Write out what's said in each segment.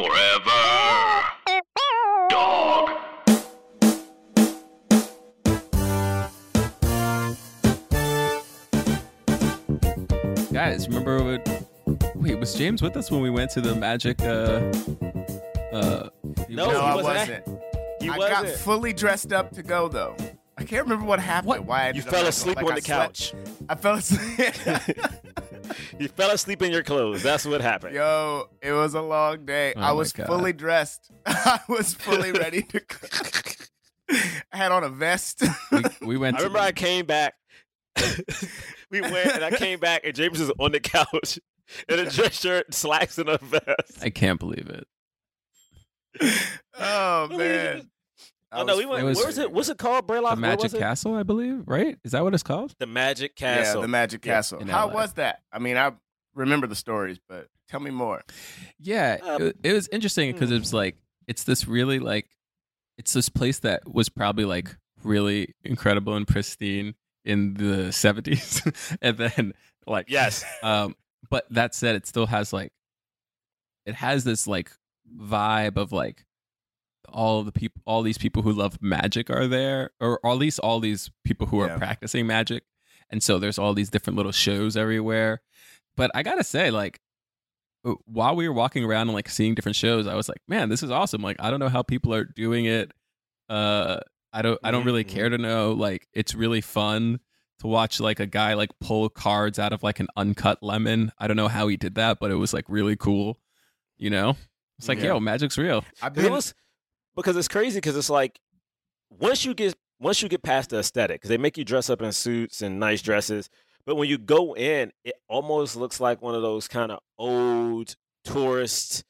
Forever. Dog. Guys, remember what? Wait, was James with us when we went to the Magic? Uh, uh, No, no, he I wasn't wasn't. He I got wasn't. fully dressed up to go though. I can't remember what happened. What? Why I You fell asleep going. on Like, the I slept- couch. I fell asleep. You fell asleep in your clothes. That's what happened. Yo, it was a long day. Oh I was God. fully dressed. I was fully ready to go. I had on a vest. we, we went. I to remember I came back. we went and I came back and James was on the couch in a dress shirt, slacks, and a vest. I can't believe it. oh man. I Oh no, was we went. Was- where was it? What's it called? Braylock? The Magic? Castle, I believe. Right? Is that what it's called? The Magic Yeah, Castle. the Magic Castle. in How was that? I mean, I remember the stories, but tell me more. Yeah, Uh, it, it was interesting because hmm. it was like it's this really like it's this place that was probably like really incredible and pristine in the 70s and then like yes. um but that said it still has like it has this like vibe of like all the people all these people who love magic are there or, or at least all these people who are Yeah. practicing magic. And so there's all these different little shows everywhere. But i gotta say like while we were walking around and like seeing different shows i was like man this is awesome. Like i don't know how people are doing it. Uh i don't i don't really Mhm. care to know. Like it's really fun to watch like a guy like pull cards out of like an uncut lemon. I don't know how he did that but it was like really cool you know? It's like Yeah. yo magic's real. I've been was because it's crazy because it's like once you get once you get past the aesthetic because they make you dress up in suits and nice dresses but when you go in it almost looks like one of those kind of old tourist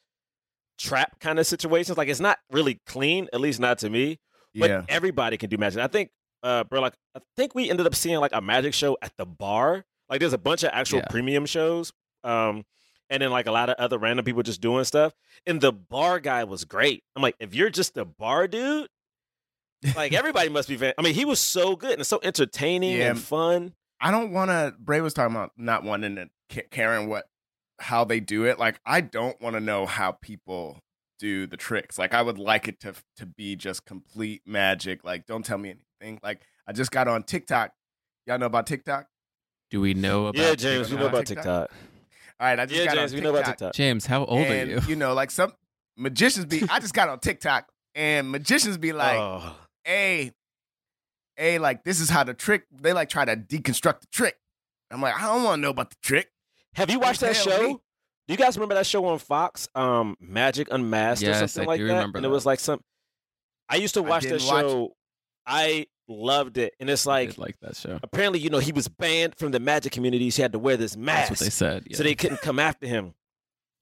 trap kind of situations like it's not really clean at least not to me but yeah. everybody can do magic i think uh bro like i think we ended up seeing like a magic show at the bar like there's a bunch of actual Yeah. premium shows um and then like a lot of other random people just doing stuff and the bar guy was great i'm like if you're just a bar dude like everybody must be fan- i mean he was so good and so entertaining Yeah. and fun I don't want to. Bray was talking about not wanting to ca- caring what how they do it. Like I don't want to know how people do the tricks. Like I would like it to to be just complete magic. Like don't tell me anything. Like I just got on TikTok. Y'all know about TikTok? do we know about yeah james we know TikTok. about tiktok All right, I just yeah got james on we TikTok. know about tiktok james how old and, are you You know, like some magicians be. I just got on TikTok, and magicians be like, oh. "Hey, hey, like this is how the trick." They like try to deconstruct the trick. I'm like, I don't want to know about the trick. have you watched that show me. do you guys remember that show on fox um magic unmasked or something I like do that remember and it was like some i used to watch that didn't watch it. show i loved it and it's like like that show apparently, you know, he was banned from the magic community. So he had to wear this mask. that's what they said yeah. So they couldn't come after him.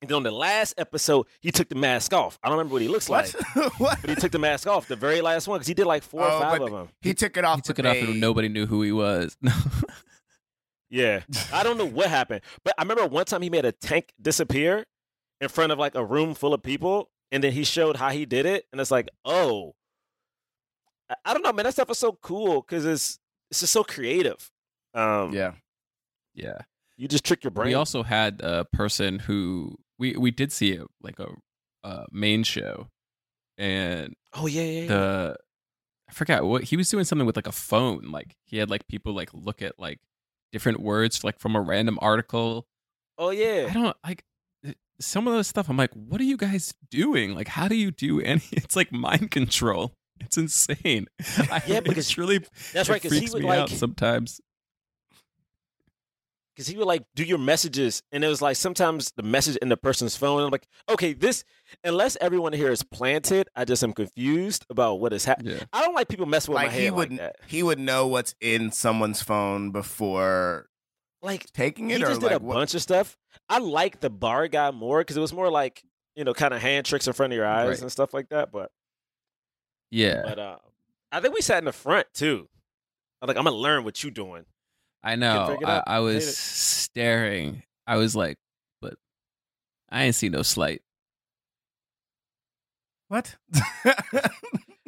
And then on the last episode, he took the mask off. I don't remember what he looks What? like, what? but he took the mask off, the very last one, because he did like four Oh, or five of them. He took it off. he took but it off and nobody knew who he was Yeah. I don't know what happened. But I remember one time he made a tank disappear in front of like a room full of people. And then he showed how he did it. And it's like, oh, I, don't know, man. That stuff is so cool because it's, it's just so creative. Um, Yeah. yeah You just trick your brain. We also had a person who we we did see it like a uh, main show, and oh, yeah, yeah, yeah. the I forgot what he was doing something with like a phone. Like he had like people like look at like different words like from a random article. oh, yeah. I don't like some of those stuff. I'm like, what are you guys doing? Like, how do you do any? It's like mind control. It's insane. I- Yeah, because- it's really That's it right, because he freaks would me like out sometimes. because he would like do your messages, and it was like sometimes the message in the person's phone. I'm like, okay, this unless everyone here is planted, I just am confused about what is happening. Yeah. I don't like people messing with Like my he head would like that. he would know what's in someone's phone before Like taking it, he or just like did a what? bunch of stuff. I like the bar guy more because it was more like you know, kind of hand tricks in front of your eyes Right. and stuff like that. But Yeah. but uh, I think we sat in the front too. I'm like, I'm gonna learn what you're doing. I know. I. I was it. staring. I was like, but I ain't see no slight. What?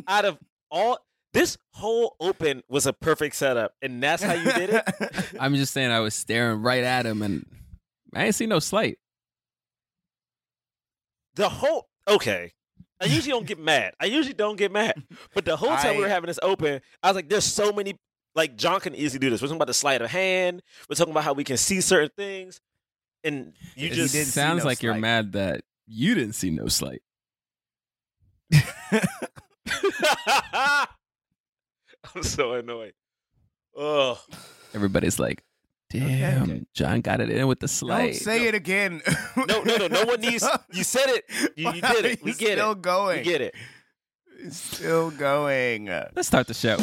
Out of all this whole open was a perfect setup, and that's how you did it. I'm just saying I was staring right at him and I ain't see no slight. The whole okay. I usually don't get mad. I usually don't get mad. But the whole time we were having this open, I was like, there's so many. Like John can easily do this. We're talking about the sleight of hand. We're talking about how we can see certain things, and you it just didn't sounds no like you're mad that you didn't see no slight. I'm so annoyed. Oh, Everybody's like, damn, okay. John got it in with the Don't slight. say it again. no, no, no. No one needs. You said it. You, you did it. We get still it. Still going. We get it. Still going. Let's start the show.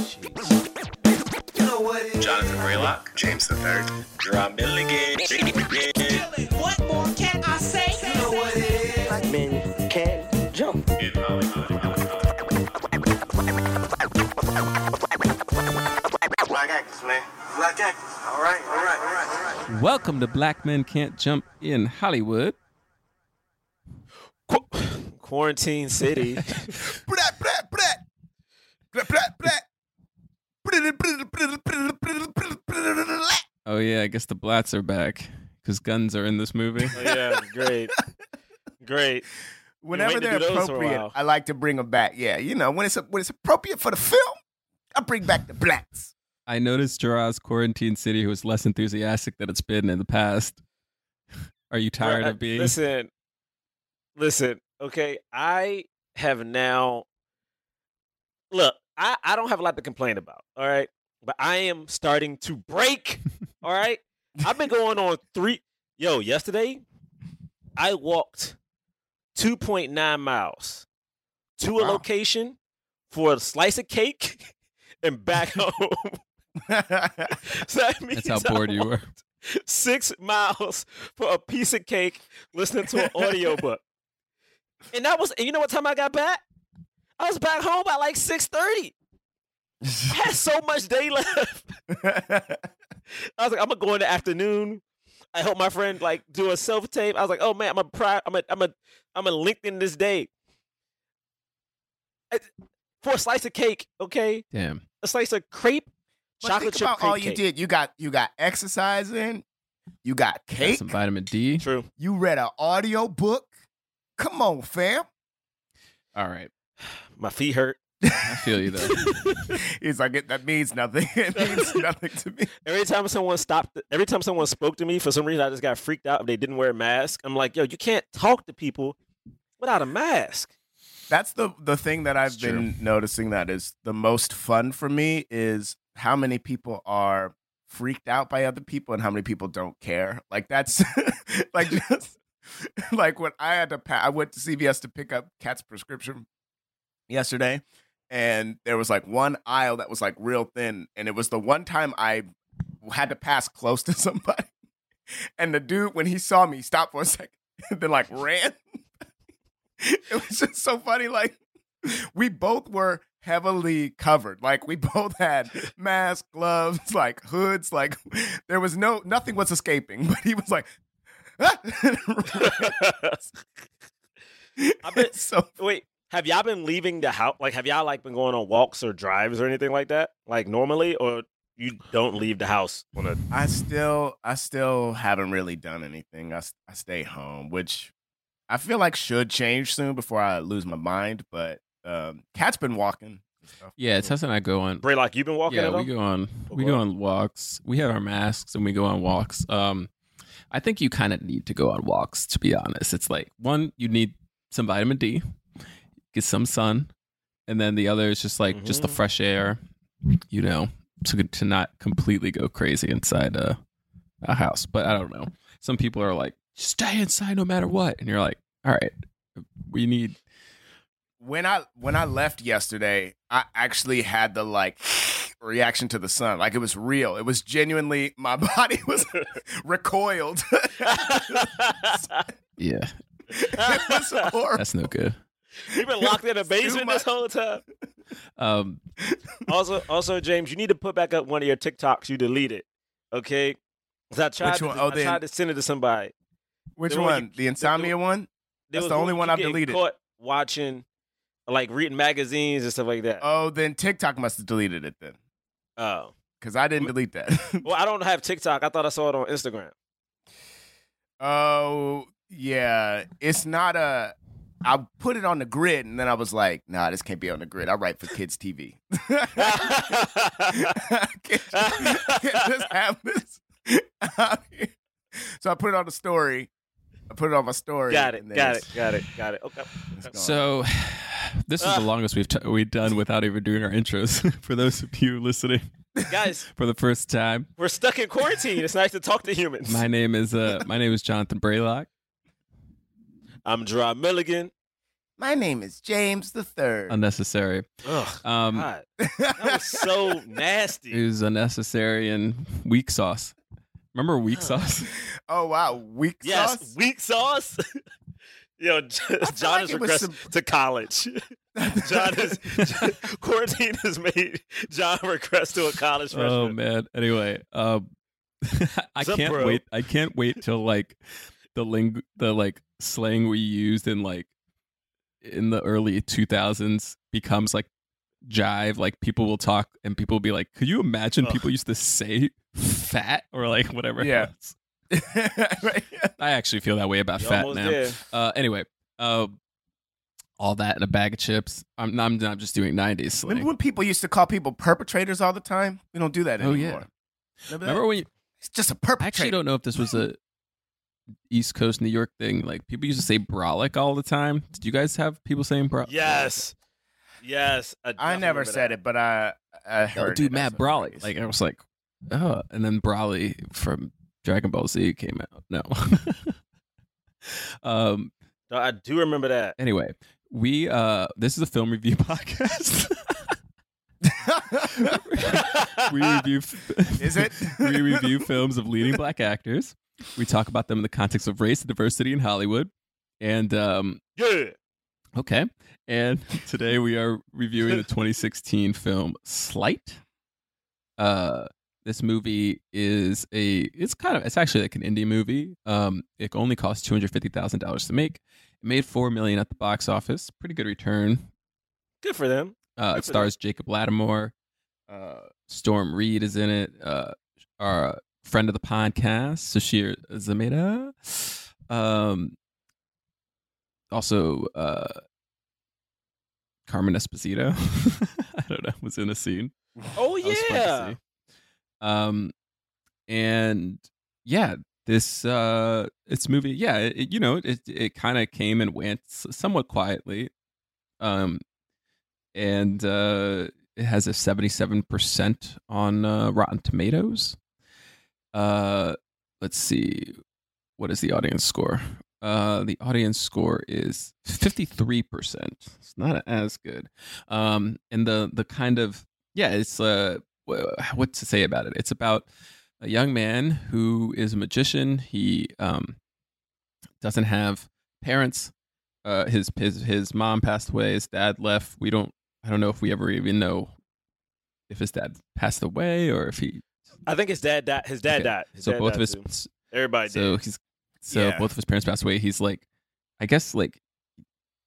Jonathan Braylock, James the Third, Drum Milligan. What more can I say? Actors, man. Black actors. All right, all right, all right, all right. Welcome to Black Men Can't Jump in Hollywood. Qu- Quarantine City. Brat, brat, brat. Brat, brat, brat. Oh yeah, I guess the Blats are back because guns are in this movie. Oh, yeah, great, great. Whenever they're do those for a appropriate. I like to bring them back. Yeah, you know when it's when it's appropriate for the film, I bring back the blats. I noticed Jerah's Quarantine City was less enthusiastic than it's been in the past. Are you tired Bruh, of being? Listen, listen. Okay, I have now. Look, I I don't have a lot to complain about. All right, but I am starting to break. all right, I've been going on three. Yo, yesterday, I walked two point nine miles to a Wow. location for a slice of cake and back home. so that means That's how bored you were. Six miles for a piece of cake, listening to an audiobook. And that was, and you know what time I got back? I was back home by like six thirty. I had so much day left. I was like, I'm gonna go in the afternoon. I helped my friend like do a self tape. I was like, oh man, I'm a pri- I'm a I'm a I'm a LinkedIn this day. I- For a slice of cake, okay? Damn. A slice of crepe, But chocolate think chip about crepe all you cake. did. You got you got exercising. you got Got some vitamin D. True. you read an audio book. Come on, fam. All right. My feet hurt. I feel you though. He's like, it, that means nothing. it means nothing to me. Every time someone stopped, every time someone spoke to me, for some reason I just got freaked out if they didn't wear a mask. I'm like, yo, you can't talk to people without a mask. That's the the thing that I've It's been noticing that is the most fun for me is how many people are freaked out by other people and how many people don't care. Like that's like just like when I had to pa- I went to CVS to pick up Cat's prescription yesterday and there was like one aisle that was like real thin and it was the one time I had to pass close to somebody and the dude when he saw me stopped for a second then like ran it was just so funny. Like we both were heavily covered. Like we both had masks, gloves, like hoods. Like there was no nothing was escaping. But he was like, "Ah!" I bet- so Wait, have y'all been leaving the house? Like, have y'all like been going on walks or drives or anything like that? Like normally, or you don't leave the house on a? I still I still haven't really done anything. I I stay home, which I feel like should change soon before I lose my mind. But um, Cat's been walking. And stuff. Yeah, Tessa and I go on. Bray, like you've been walking. Yeah, at we go on. We go on walks. We have our masks and we go on walks. Um, I think you kind of need to go on walks. To be honest, it's like one, you need some vitamin D, get some sun, and then the other is just like just the Mhm. fresh air. You know, to to not completely go crazy inside a a house. But I don't know. Some people are like, stay inside no matter what, and you're like, all right, we need. When I when I left yesterday, I actually had the like reaction to the sun. Like it was real. It was genuinely my body was recoiled. Yeah, was that's no good. You've been locked in a basement this whole time. Um, Also, also, James, you need to put back up one of your TikToks you deleted. Okay, 'Cause I tried. Which to, one? Oh, I then- tried to send it to somebody. Which the one one? you- the insomnia one? There That's the only you one I've deleted. Caught watching, like reading magazines and stuff like that. Oh, then TikTok must have deleted it then. Oh. Because I didn't delete that. Well, I don't have TikTok. I thought I saw it on Instagram. oh, yeah. It's not a I put it on the grid, and then I was like, "Nah, this can't be on the grid. I write for kids TV. I can't, I can't just have this." so I put it on the story. I put it on my story. got it, got it, got it, got it. Okay. it's. So, this is Ah. the longest we've t- we've done without even doing our intros. for those of you listening Guys, for the first time, we're stuck in quarantine. It's nice to talk to humans. my name is uh my name is Jonathan Braylock. I'm Jerah Milligan. my name is James the Third. Unnecessary. Ugh, Um, God. That was so nasty. it was unnecessary and weak sauce. Remember weak sauce? oh wow, weak Yes, sauce. weak sauce. Yo, John like has it regressed some- to college. John is quarantine has made John regress to a college freshman. oh man. Anyway, um, I What's up, can't bro? wait. I can't wait till like the ling the like slang we used in like in the early 2000s becomes like jive. Like people will talk and people will be like, "Could you imagine Ugh. people used to say fat or like whatever?" Yeah. was?" Right? I actually feel that way about You're fat almost now. Uh, anyway, uh, all that in a bag of chips. I'm I'm not just doing 90s slang. Remember when people used to call people perpetrators all the time? We don't do that Oh, anymore. yeah. Remember. Remember when you, it's just a perpetrator. I actually don't know if this was a East Coast New York thing. Like people used to say brolic all the time. Did you guys have people saying bro? Yes. Yes. I never said it, but I I Oh, heard. dude, it Matt as Brolic. Like I was like, oh, and then Broly from Dragon Ball Z came out. No. um. No, I do remember that. Anyway, we uh, this is a film review podcast. we review. Is it? we review films of leading black actors. We talk about them in the context of race and diversity in Hollywood. And um, Yeah. okay, and today we are reviewing the 2016 film Sleight. Uh, this movie is a it's kind of it's actually like an indie movie. Um, it only cost two hundred fifty thousand dollars to make. It made four million at the box office. Pretty good return. Good for them. Uh, Good it stars Jacob Latimore. Uh, Storm Reid is in it. Uh, our friend of the podcast, Sasheer Zamata. Um, also, uh, Cameron Esposito. I don't know, was in a scene. Oh That was fun to yeah. Um, and yeah, this uh, it's movie. Yeah, it, you know, it it kind of came and went somewhat quietly. Um, and uh, it has a seventy-seven percent on uh, Rotten Tomatoes. Uh, let's see, what is the audience score? Uh, the audience score is fifty-three percent. It's not as good. Um, and the the kind of yeah, it's uh, what to say about it? It's about a young man who is a magician. He um doesn't have parents. Uh, his his his mom passed away. His dad left. We don't. I don't know if we ever even know if his dad passed away or if he. I think his dad died. His dad Okay. died. His so dad both of his too. Everybody so did. he's so Yeah. both of his parents passed away. He's like, I guess like,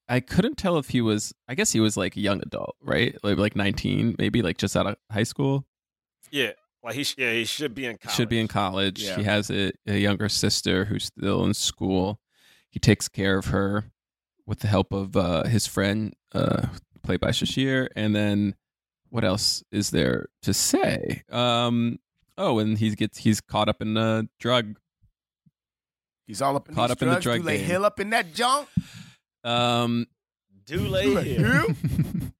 I couldn't tell if he was. I guess he was like a young adult, right? Like like nineteen, maybe like just out of high school. Yeah. Like he, sh- yeah, he should be in college. Should be in college. Yeah. He has a, a younger sister who's still in school. He takes care of her with the help of uh, his friend, uh, played by Sasheer. And then what else is there to say? Um, oh, and he gets he's caught up in a drug He's all up in Caught these up in the drug Dulé game. Hill up in that junk. Um, Dulé Hill.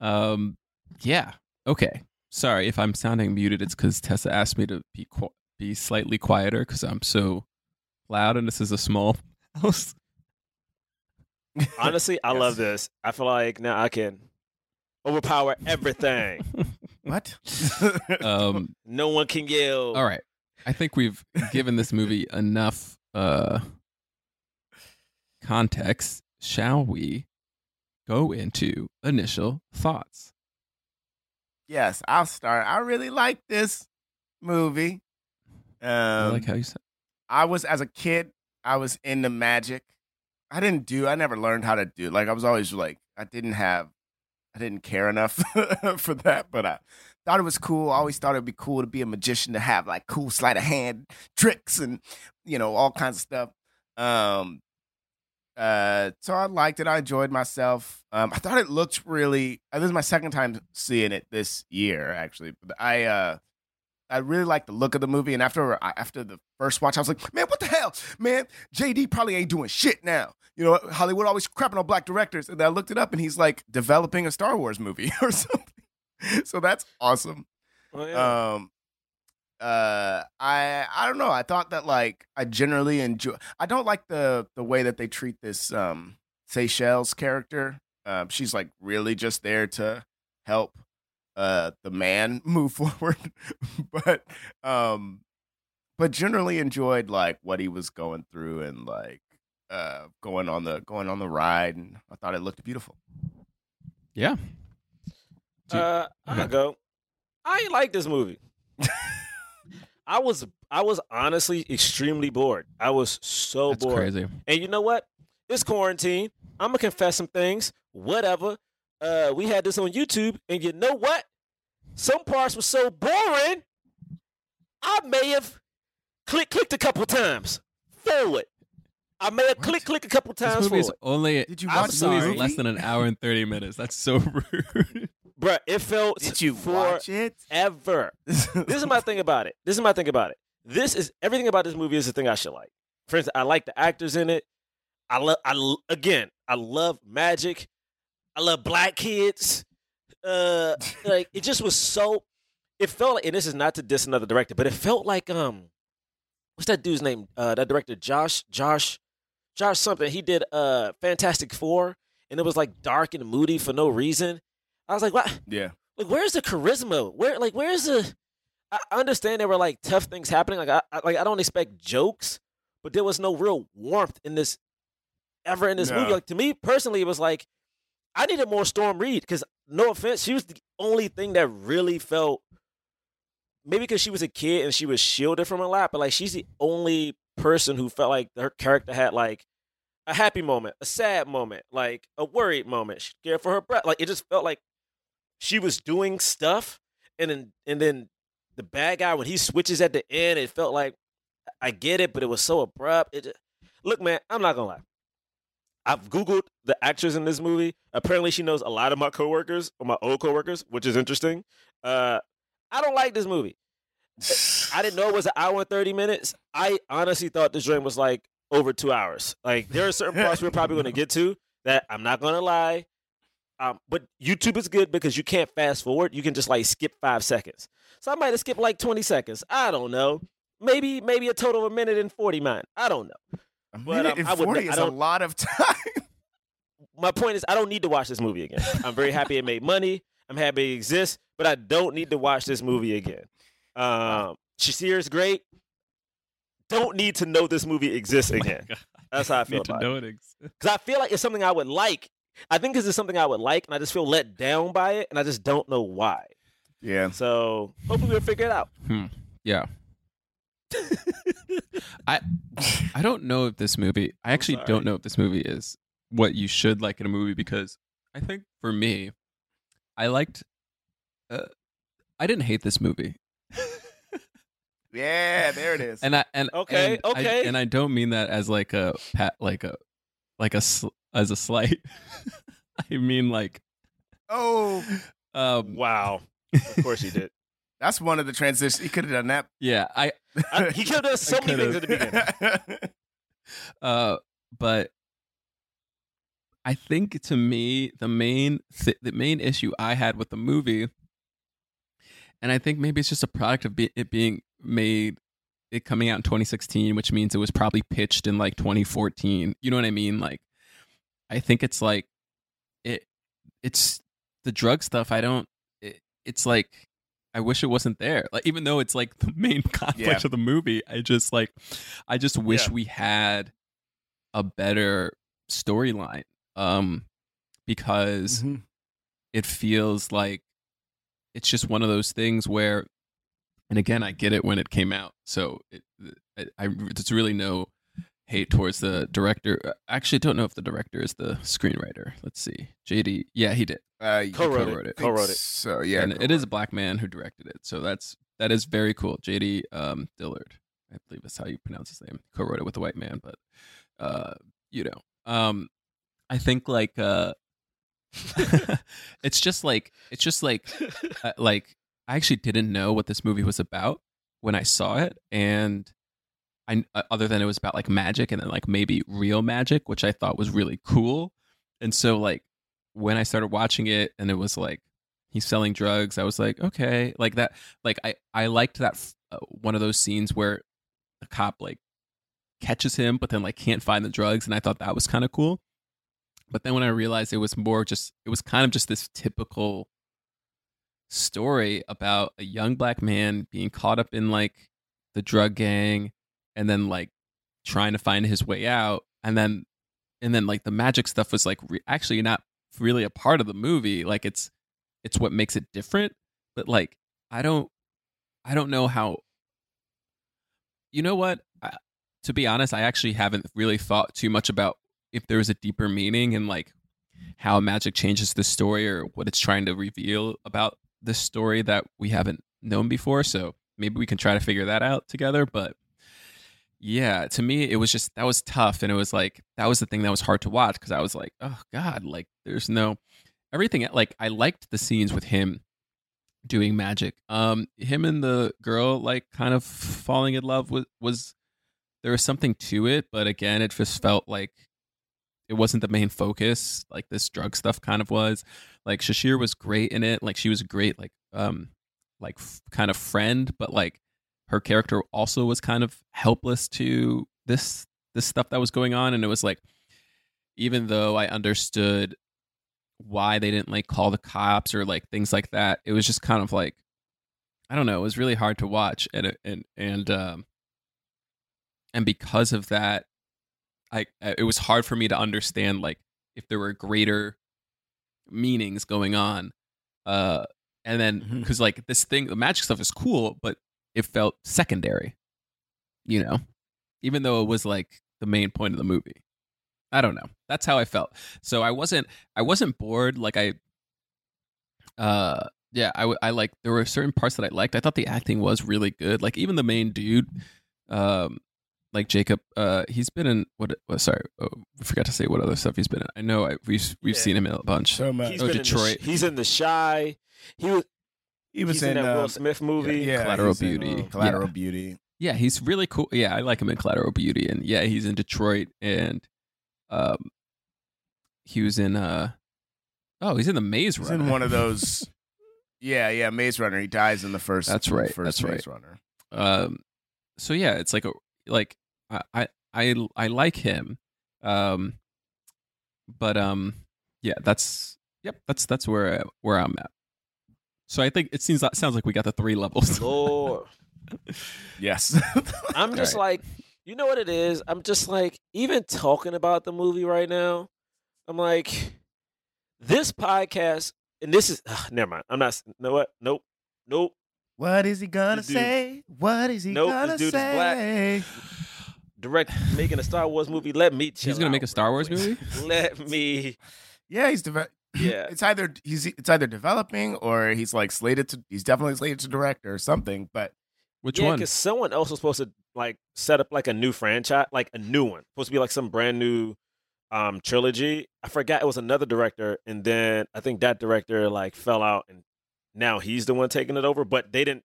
um, yeah. Okay. Sorry if I'm sounding muted. It's because Tessa asked me to be qu- be slightly quieter because I'm so loud and this is a small house. Honestly, I Yes. love this. I feel like now I can overpower everything. What? Um, no one can yell. all right. I think we've given this movie enough uh, context. Shall we go into initial thoughts? Yes, I'll start. I really like this movie. Um, I like how you said. I was as a kid, I was into magic. I didn't do. I never learned how to do. Like I was always like, I didn't have, I didn't care enough for that. But I thought it was cool. I always thought it'd be cool to be a magician to have like cool sleight of hand tricks and you know all kinds of stuff. Um, uh, so I liked it. I enjoyed myself. Um, I thought it looked really. Uh, this is my second time seeing it this year, actually. But I uh, I really liked the look of the movie. And after I- after the first watch, I was like, man, what the hell, man? JD probably ain't doing shit now. You know, Hollywood always crapping on black directors. And I looked it up, and he's like developing a Star Wars movie or something. So that's awesome. Yeah. Um, uh, I I don't know. I thought that like I generally enjoy. I don't like the the way that they treat this um Seychelle's character. Um, she's like really just there to help uh the man move forward, but um, but generally enjoyed like what he was going through and like uh going on the going on the ride, and I thought it looked beautiful. Yeah. Do- Uh, I okay. go. I like this movie. I was I was honestly extremely bored. I was so That's bored. crazy. And you know what? It's quarantine. I'm gonna confess some things. Whatever. Uh, we had this on YouTube, and you know what? Some parts were so boring. I may have click clicked a couple times forward. I may have click click a couple This times movie is forward. only. Did you watch this the movie is sorry. less than an hour and thirty minutes. That's so rude. Bruh, it felt Did you watch it? forever. this is my thing about it. This is my thing about it. This is everything about this movie is the thing I should like. For instance, I like the actors in it. I love. I again, I love magic. I love black kids. Uh, like it just was so. It felt like, and this is not to diss another director, but it felt like um, what's that dude's name? Uh, that director, Josh, Josh, Josh something. He did uh Fantastic Four, and it was like dark and moody for no reason. I was like, what? yeah. like where's the charisma where like where's the i understand there were like tough things happening like I, I like i don't expect jokes but there was no real warmth in this ever in this No. movie like to me personally it was like i needed more storm reid because no offense she was the only thing that really felt maybe because she was a kid and she was shielded from a lot but like she's the only person who felt like her character had like a happy moment a sad moment like a worried moment she cared for her breath like it just felt like she was doing stuff and then and then the bad guy when he switches at the end it felt like i get it but it was so abrupt it just, look man i'm not gonna lie. I've googled the actress in this movie. Apparently she knows a lot of my coworkers or my old coworkers which is interesting. Uh i don't like this movie. I didn't know it was an hour and 30 minutes. I honestly thought this dream was like over two hours. Like there are certain parts we're probably going to get to that i'm not gonna lie um, but YouTube is good because you can't fast forward. You can just like skip five seconds. So I might have skipped like 20 seconds. I don't know. Maybe maybe a total of a minute and 40 mine. I don't know. A But, um, and I would- 40 I is a lot of time. My point is I don't need to watch this movie again. I'm very happy it made money. I'm happy it exists, but I don't need to watch this movie again. Um Sasheer is great. Don't need to know this movie exists Oh again. God. That's how I feel Need to about it. know it. Because I feel like it's something I would like. I think this is something I would like, and I just feel let down by it, and I just don't know why. yeah. So hopefully we'll figure it out. Yeah. I I don't know if this movie. I actually don't know if this movie is what you should like in a movie because I think for me, I liked. Uh, I didn't hate this movie, Yeah, there it is. and I and Okay, and I- okay. and I don't mean that as like a pat, like a like a sl- as a slight. I mean like oh, um Wow. Of course he did. that's one of the transitions. He could have done that. yeah I I- he could have done so many things at the beginning. Uh, but I think to me the main th- the main issue I had with the movie, and I think maybe it's just a product of be- it being made, it coming out in 2016, which means it was probably pitched in like 2014. You know what I mean? Like, I think it's like it, it's the drug stuff. I don't. It, it's like. I wish it wasn't there. Like even though it's like the main conflict Yeah. of the movie, I just like I just wish Yeah. we had a better storyline. Um because Mhm. it feels like it's just one of those things where and again I get it when it came out. So it, I, I there's really no hate towards the director. I actually don't know if the director is the screenwriter. Let's see. JD. Yeah, he did. Uh, Co-wrote co-wrote it. it. Co-wrote it. So yeah, and it is a black man who directed it. So that's that is very cool. JD um, Dillard, I believe that's how you pronounce his name. Co-wrote it with a white man, but uh, you know, Um, I think like uh, it's just like it's just like uh, like I actually didn't know what this movie was about when I saw it, and I uh, other than it was about like magic and then like maybe real magic, which I thought was really cool. And so like when I started watching it, and it was like he's selling drugs, I was like, okay, like that. Like I I liked that f- uh, one of those scenes where the cop like catches him, but then like can't find the drugs, and I thought that was kind of cool. But then when I realized it was more just, it was kind of just this typical story about a young black man being caught up in like the drug gang and then like trying to find his way out. And then, and then like the magic stuff was like re- actually not really a part of the movie. Like it's, it's what makes it different. But like, I don't, I don't know how, you know what? I, to be honest, I actually haven't really thought too much about if there was a deeper meaning and like how magic changes the story or what it's trying to reveal about this story that we haven't known before. So maybe we can try to figure that out together. But yeah, to me, it was just that was tough. And it was like, that was the thing that was hard to watch because I was like, oh God, like there's no everything. Like I liked the scenes with him doing magic. Um, him and the girl like kind of falling in love was was there was something to it, but again, it just felt like it wasn't the main focus like this drug stuff kind of was like sasheer was great in it like she was great like um like f- kind of friend but like her character also was kind of helpless to this this stuff that was going on and it was like even though i understood why they didn't like call the cops or like things like that it was just kind of like i don't know it was really hard to watch and and and um and because of that I it was hard for me to understand like if there were greater meanings going on. Uh and then because like this thing the magic stuff is cool, but it felt secondary. You know? Even though it was like the main point of the movie. I don't know. That's how I felt. So I wasn't I wasn't bored like I uh yeah, I, w- I like there were certain parts that I liked. I thought the acting was really good. Like even the main dude, um, like Jacob, uh, he's been in what? what sorry, oh, I forgot to say what other stuff he's been in. I know I, we've we've Yeah. seen him in a bunch. So much. He's Oh, been in the Detroit. He's in the Chi. He was. He was he's in, in, that uh, Will Smith movie. yeah, Collateral he's in, Beauty. uh, Collateral Yeah. Beauty. yeah, he's really cool. Yeah, I like him in Collateral Beauty, and yeah, he's in Detroit, and um, he was in uh, oh, he's in the Maze He's Runner. in one of those. yeah, yeah, Maze Runner. He dies in the first. That's right, First that's Maze right. Runner. um so yeah it's like a like I, I i i like him um but um yeah that's yep that's that's where where i'm at so i think it seems like sounds like we got the three levels Lord, Yes. I'm just Right. like, you know what it is? I'm just like, even talking about the movie right now, I'm like, this podcast, and this is, ugh, never mind. I'm not, you know what? Nope. Nope. what is he gonna dude- say? What is he Nope, gonna dude is black. say? Direct making a Star Wars movie. Let me chill he's gonna make a star wars please. movie Let me. Yeah, he's deve- Yeah. It's either he's it's either developing or he's like slated to. He's definitely slated to direct or something. But which yeah, one because someone else was supposed to like set up like a new franchise, like a new one. Supposed to be like some brand new um trilogy. I forgot it was another director, and then I think that director like fell out, and now he's the one taking it over. But they didn't.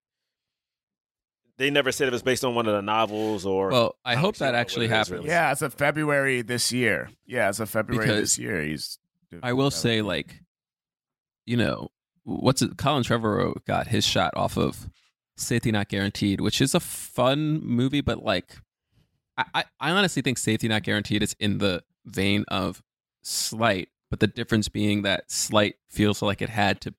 They never said it was based on one of the novels or. well i hope that don't know what actually happens really. yeah, as of February this year. Yeah, as of February Because this year, he's. I will say like you know what's it colin trevorrow got his shot off of safety not guaranteed which is a fun movie but like I, I I honestly think safety not guaranteed is in the vein of Sleight but the difference being that Sleight feels like it had to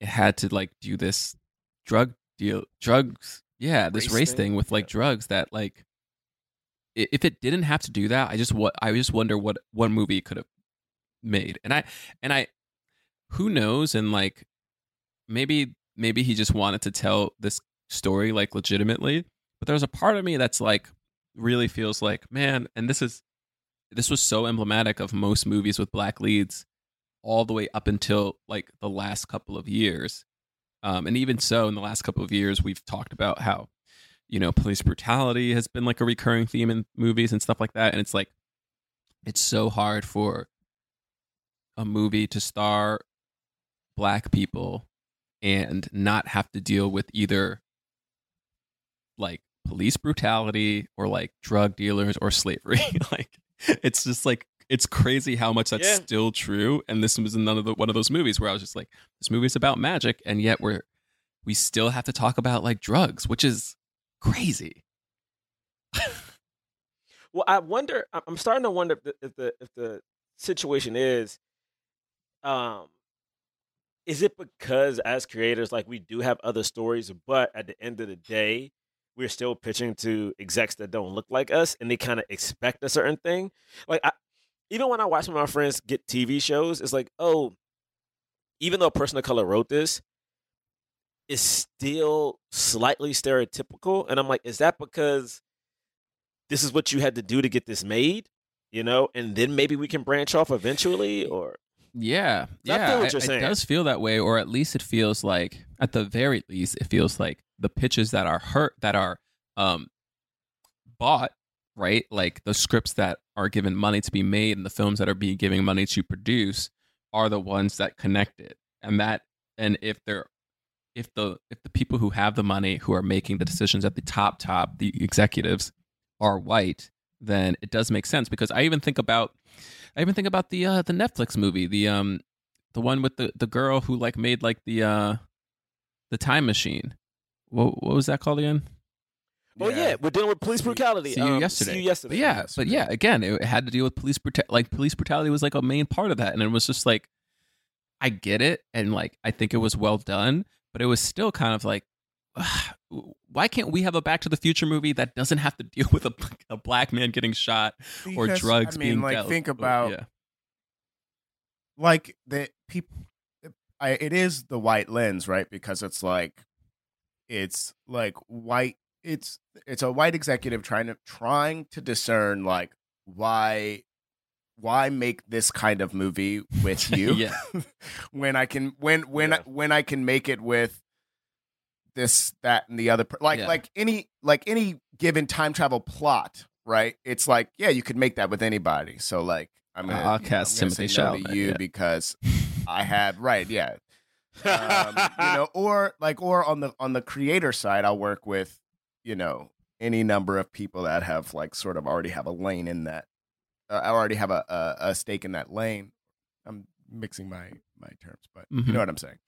it had to like do this drug deal drugs yeah this Race race, thing? thing, with like Yeah. drugs that like if it didn't have to do that i just what i just wonder what one movie could have made and i and i who knows and like maybe maybe he just wanted to tell this story like legitimately but there's a part of me that's like really feels like man and this is this was so emblematic of most movies with black leads all the way up until like the last couple of years um, and even so in the last couple of years we've talked about how you know police brutality has been like a recurring theme in movies and stuff like that and it's like it's so hard for a movie to star black people and not have to deal with either like police brutality or like drug dealers or slavery. like it's just like it's crazy how much that's Yeah. still true. And this was another the, one of those movies where I was just like, this movie's about magic, and yet we're we still have to talk about like drugs, which is crazy. Well, I wonder. I'm starting to wonder if the if the, if the situation is, um, is it because as creators, like we do have other stories, but at the end of the day, we're still pitching to execs that don't look like us, and they kind of expect a certain thing. Like, I, even when I watch my friends get TV shows, it's like, oh, even though a person of color wrote this, it's still slightly stereotypical, and I'm like, is that because this is what you had to do to get this made, you know, and then maybe we can branch off eventually, or Yeah, yeah, feel what you're it saying. does feel that way, or at least it feels like, at the very least, it feels like the pitches that are hurt, that are um bought, right? Like the scripts that are given money to be made, and the films that are being giving money to produce, are the ones that connect it, and that, and if they're if the if the people who have the money who are making the decisions at the top top the executives are white then it does make sense because i even think about i even think about the uh the netflix movie the um the one with the the girl who like made like the uh the time machine what, what was that called again oh yeah, we're dealing with police brutality. see you um, yesterday See you yesterday. but yeah but yeah again it had to deal with police brutality like police brutality was like a main part of that and it was just like i get it and like i think it was well done but it was still kind of like why can't we have a back to the future movie that doesn't have to deal with a, a black man getting shot or drugs I mean, being like dealt? think about yeah. like the people. I, it is the white lens, right? Because it's like, it's like white. It's it's a white executive trying to trying to discern like why why make this kind of movie with you Yeah. when I can when when Yeah. when I can make it with this that and the other like Yeah. like any like any given time travel plot right it's like yeah you could make that with anybody so like I'm gonna, I'll you know, cast I'm Timothy say no to Chalamet, you yeah. because I had right yeah um, you know or like or on the on the creator side I'll work with you know any number of people that have like sort of already have a lane in that uh, I already have a, a a stake in that lane I'm mixing my my terms but you Mhm. know what I'm saying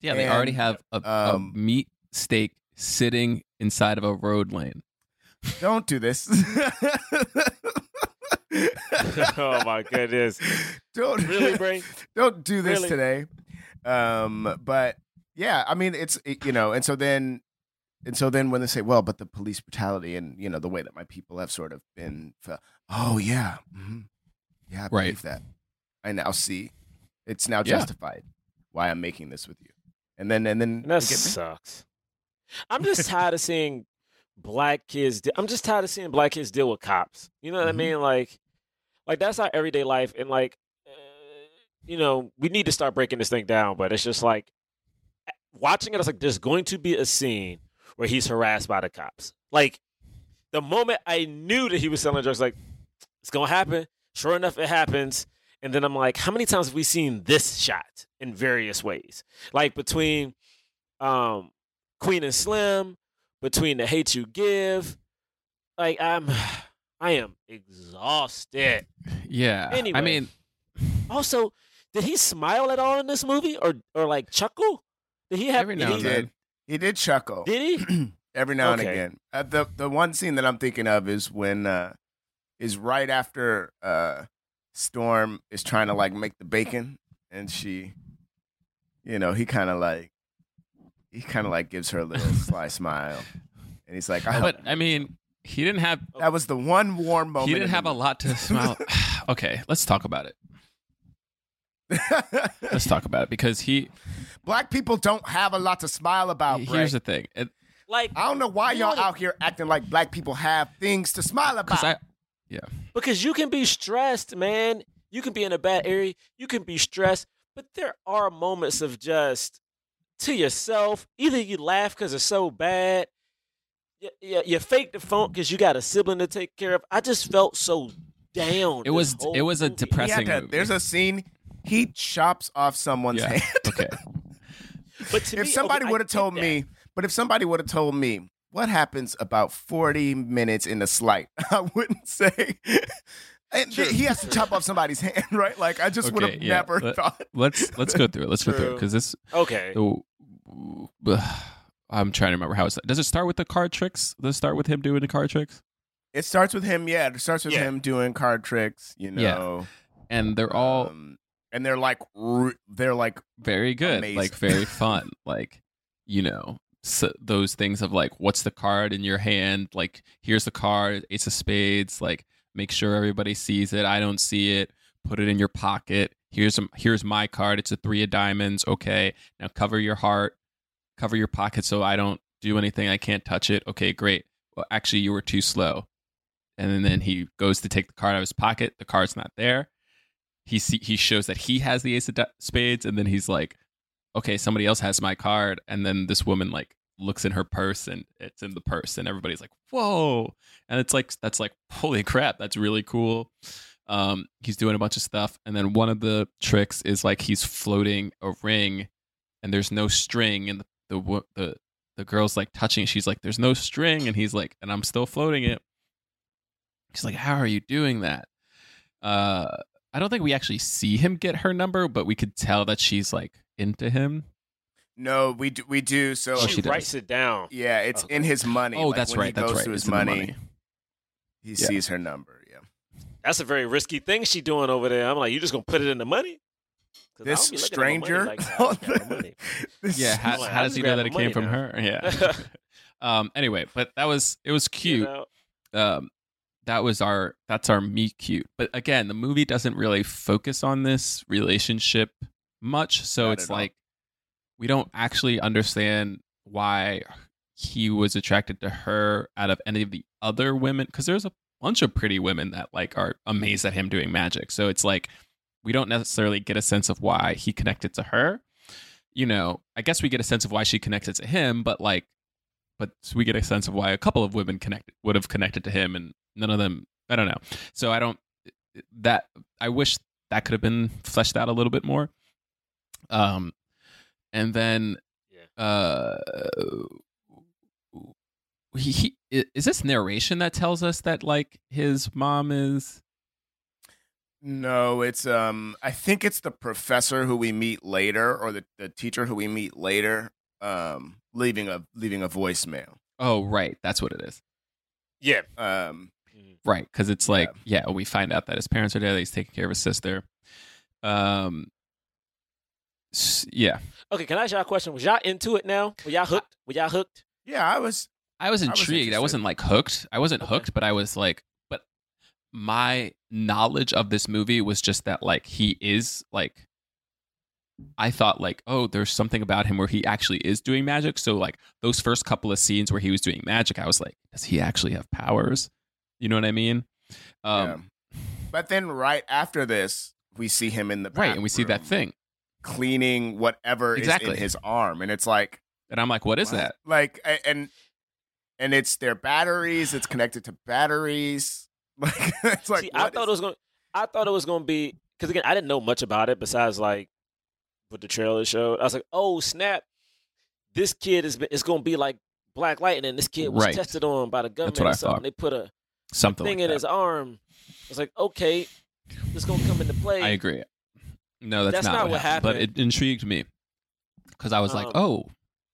Yeah, they already have a, um, a meat steak sitting inside of a road lane. Don't do this. oh my goodness. Don't Really, Bray? Don't do this Really? today. Um, but yeah, I mean, it's it- you know, and so then, and so then when they say, well, but the police brutality and you know the way that my people have sort of been, fe- oh yeah, mhm. yeah, I Right. believe that. I now see, it's now Yeah. justified why I'm making this with you, and then and then And that you me? sucks. I'm just tired of seeing black kids. De- I'm just tired of seeing black kids deal with cops. You know what Mhm. I mean? Like, like that's our everyday life, and like, uh, you know, we need to start breaking this thing down. But it's just like watching it. It's like there's going to be a scene where he's harassed by the cops. Like the moment I knew that he was selling drugs, like it's gonna happen. Sure enough, it happens. And then I'm like, how many times have we seen this shot in various ways? Like between um Queen and Slim, between the hate you give. Like I'm I am exhausted. Yeah. Anyway. I mean, Also, did he smile at all in this movie or or like chuckle? Did he have Every did now he, and He did. He did chuckle. Did he? every now and again. Uh, the the one scene that I'm thinking of is when uh is right after uh Storm is trying to like make the bacon and she you know, he kind of like he kind of like gives her a little sly smile. And he's like, I but I mean, he didn't have that was the one warm moment. he didn't have the a lot to smile. okay, let's talk about it. Let's talk about it because he. Black people don't have a lot to smile about, here's Brett. the thing. It, Like I don't know why You know y'all what- out here acting like black people have things to smile uh, about. because I because you can be stressed, man. You can be in a bad area. You can be stressed, but there are moments of just to yourself. Either you laugh because it's so bad, you, you, you fake the funk because you got a sibling to take care of. I just felt so down. It was it was a movie. Depressing. to- movie. there's a scene. He chops off someone's Yeah. hand. okay. But to if me, somebody okay, would have get told that. me, but if somebody would have told me what happens about 40 minutes in the Sleight, I wouldn't say. And True. he has to chop off somebody's hand, right? Like I just would have yeah. never Let- thought. Let's let's go through it. Let's go through it because this. okay, oh, I'm trying to remember how it's. Does it start with the card tricks? Does it start with him doing the card tricks? It starts with him, yeah. It starts with Yeah. him doing card tricks, you Yeah. know. And they're all um, and they're like, they're like, very good, Amazing. like very fun, like you know so those things of like what's the card in your hand, like here's the card, ace of spades, like make sure everybody sees it. I don't see it. Put it in your pocket. Here's a, here's my card. It's a three of diamonds. Okay, now cover your heart, cover your pocket so I don't do anything. I can't touch it. Okay, great. Well, actually, you were too slow. And then, he goes to take the card out of his pocket. The card's not there. He see, he shows that he has the ace of spades, and then he's like, "Okay, somebody else has my card." And then this woman like looks in her purse, and it's in the purse, and everybody's like, "Whoa!" And it's like that's like, "Holy crap, that's really cool." Um, he's doing a bunch of stuff, and then one of the tricks is like he's floating a ring, and there's no string, in the the the the girl's like touching. it. She's like, "There's no string," and he's like, "And I'm still floating it." She's like, "How are you doing that?" Uh, I don't think we actually see him get her number, but we could tell that she's like into him. no, we do, we do. So Oh, she, she does. writes it down. yeah, it's Okay. in his money. Oh, Like, that's when right. He That's right. To his It's in money, He Yeah. sees her number. Yeah. That's a very risky thing she doing over there. I'm like, you just gonna put it in the money? 'Cause I This don't be looking at my money stranger. like that. I just got my money. This- Yeah, how, Well, how does he know that it came money from now. her? Yeah. um. Anyway, but that was it was You cute. know? um that was our that's our meet cute but again the movie doesn't really focus on this relationship much so Not it's at all. like we don't actually understand why he was attracted to her out of any of the other women because there's a bunch of pretty women that like are amazed at him doing magic so it's like we don't necessarily get a sense of why he connected to her. You know i guess we get a sense of why she connected to him but like but we get a sense of why a couple of women connected would have connected to him and none of them i don't know. So i don't that i wish that could have been fleshed out a little bit more. Um and then Yeah. uh he, he is this narration that tells us that like his mom is No, it's um I think it's the professor who we meet later or the, the teacher who we meet later um leaving a leaving a voicemail. oh right that's what it is Yeah. Um right because it's like yeah. we find out that his parents are dead he's taking care of his sister um yeah Okay, can I ask y'all a question? Was y'all into it now? Were y'all hooked? Were y'all hooked? yeah, I was I was I was intrigued. I, wasn't like hooked. I wasn't Okay. hooked, but I was like, but my knowledge of this movie was just that like he is like I thought like, oh, there's something about him where he actually is doing magic. So like those first couple of scenes where he was doing magic, I was like, does he actually have powers? You know what I mean? Um, yeah. But then right after this, we see him in the right, and we see that thing. cleaning whatever is Exactly. in his arm and it's like And I'm like, what is what? that? Like and and it's their batteries, it's connected to batteries. Like it's like See, I thought it was going. to I thought it was going to be because again, I didn't know much about it besides like what the trailer showed. I was like, oh snap, this kid is is going to be like Black Lightning. and This kid was Right. tested on by the government. what I or something. thought. They put a Something thing like in that. his arm. I was like, okay, this going to come into play. I agree. No, that's, That's not, not what what happened, But it intrigued me because I was like, Um, oh,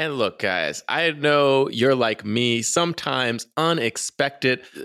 And look, guys, I know you're like me. Sometimes unexpected uh,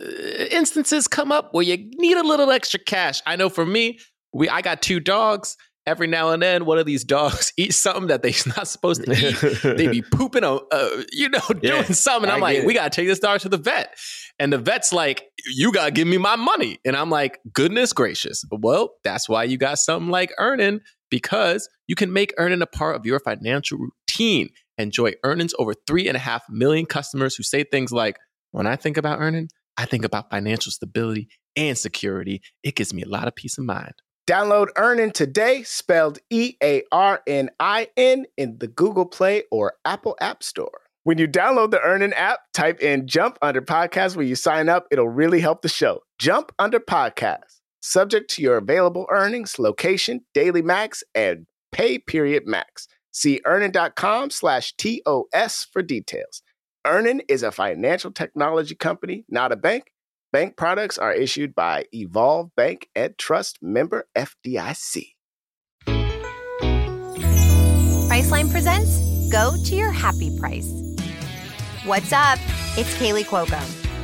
instances come up where you need a little extra cash. I know for me, we I got two dogs, every now and then one of these dogs eats something that they're not supposed to eat. they be pooping on, uh, you know, doing Yeah, something. I'm I like, we gotta take this dog to the vet. And the vet's like, you gotta give me my money. And I'm like, goodness gracious. Well, that's why you got something like Earnin because you can make Earnin a part of your financial routine. Enjoy Earnin's over three and a half million customers who say things like, when I think about Earnin, I think about financial stability and security. It gives me a lot of peace of mind. Download Earnin today, spelled E A R N I N, in the Google Play or Apple App Store. When you download the Earnin app, type in Jump Under Podcast when you sign up. It'll really help the show. Jump Under Podcast, subject to your available earnings, location, daily max, and pay period max. See earnin.com slash TOS for details. Earnin is a financial technology company, not a bank. Bank products are issued by Evolve Bank and Trust member FDIC. Priceline presents Go to Your Happy Price. What's up? It's Kaley Cuoco.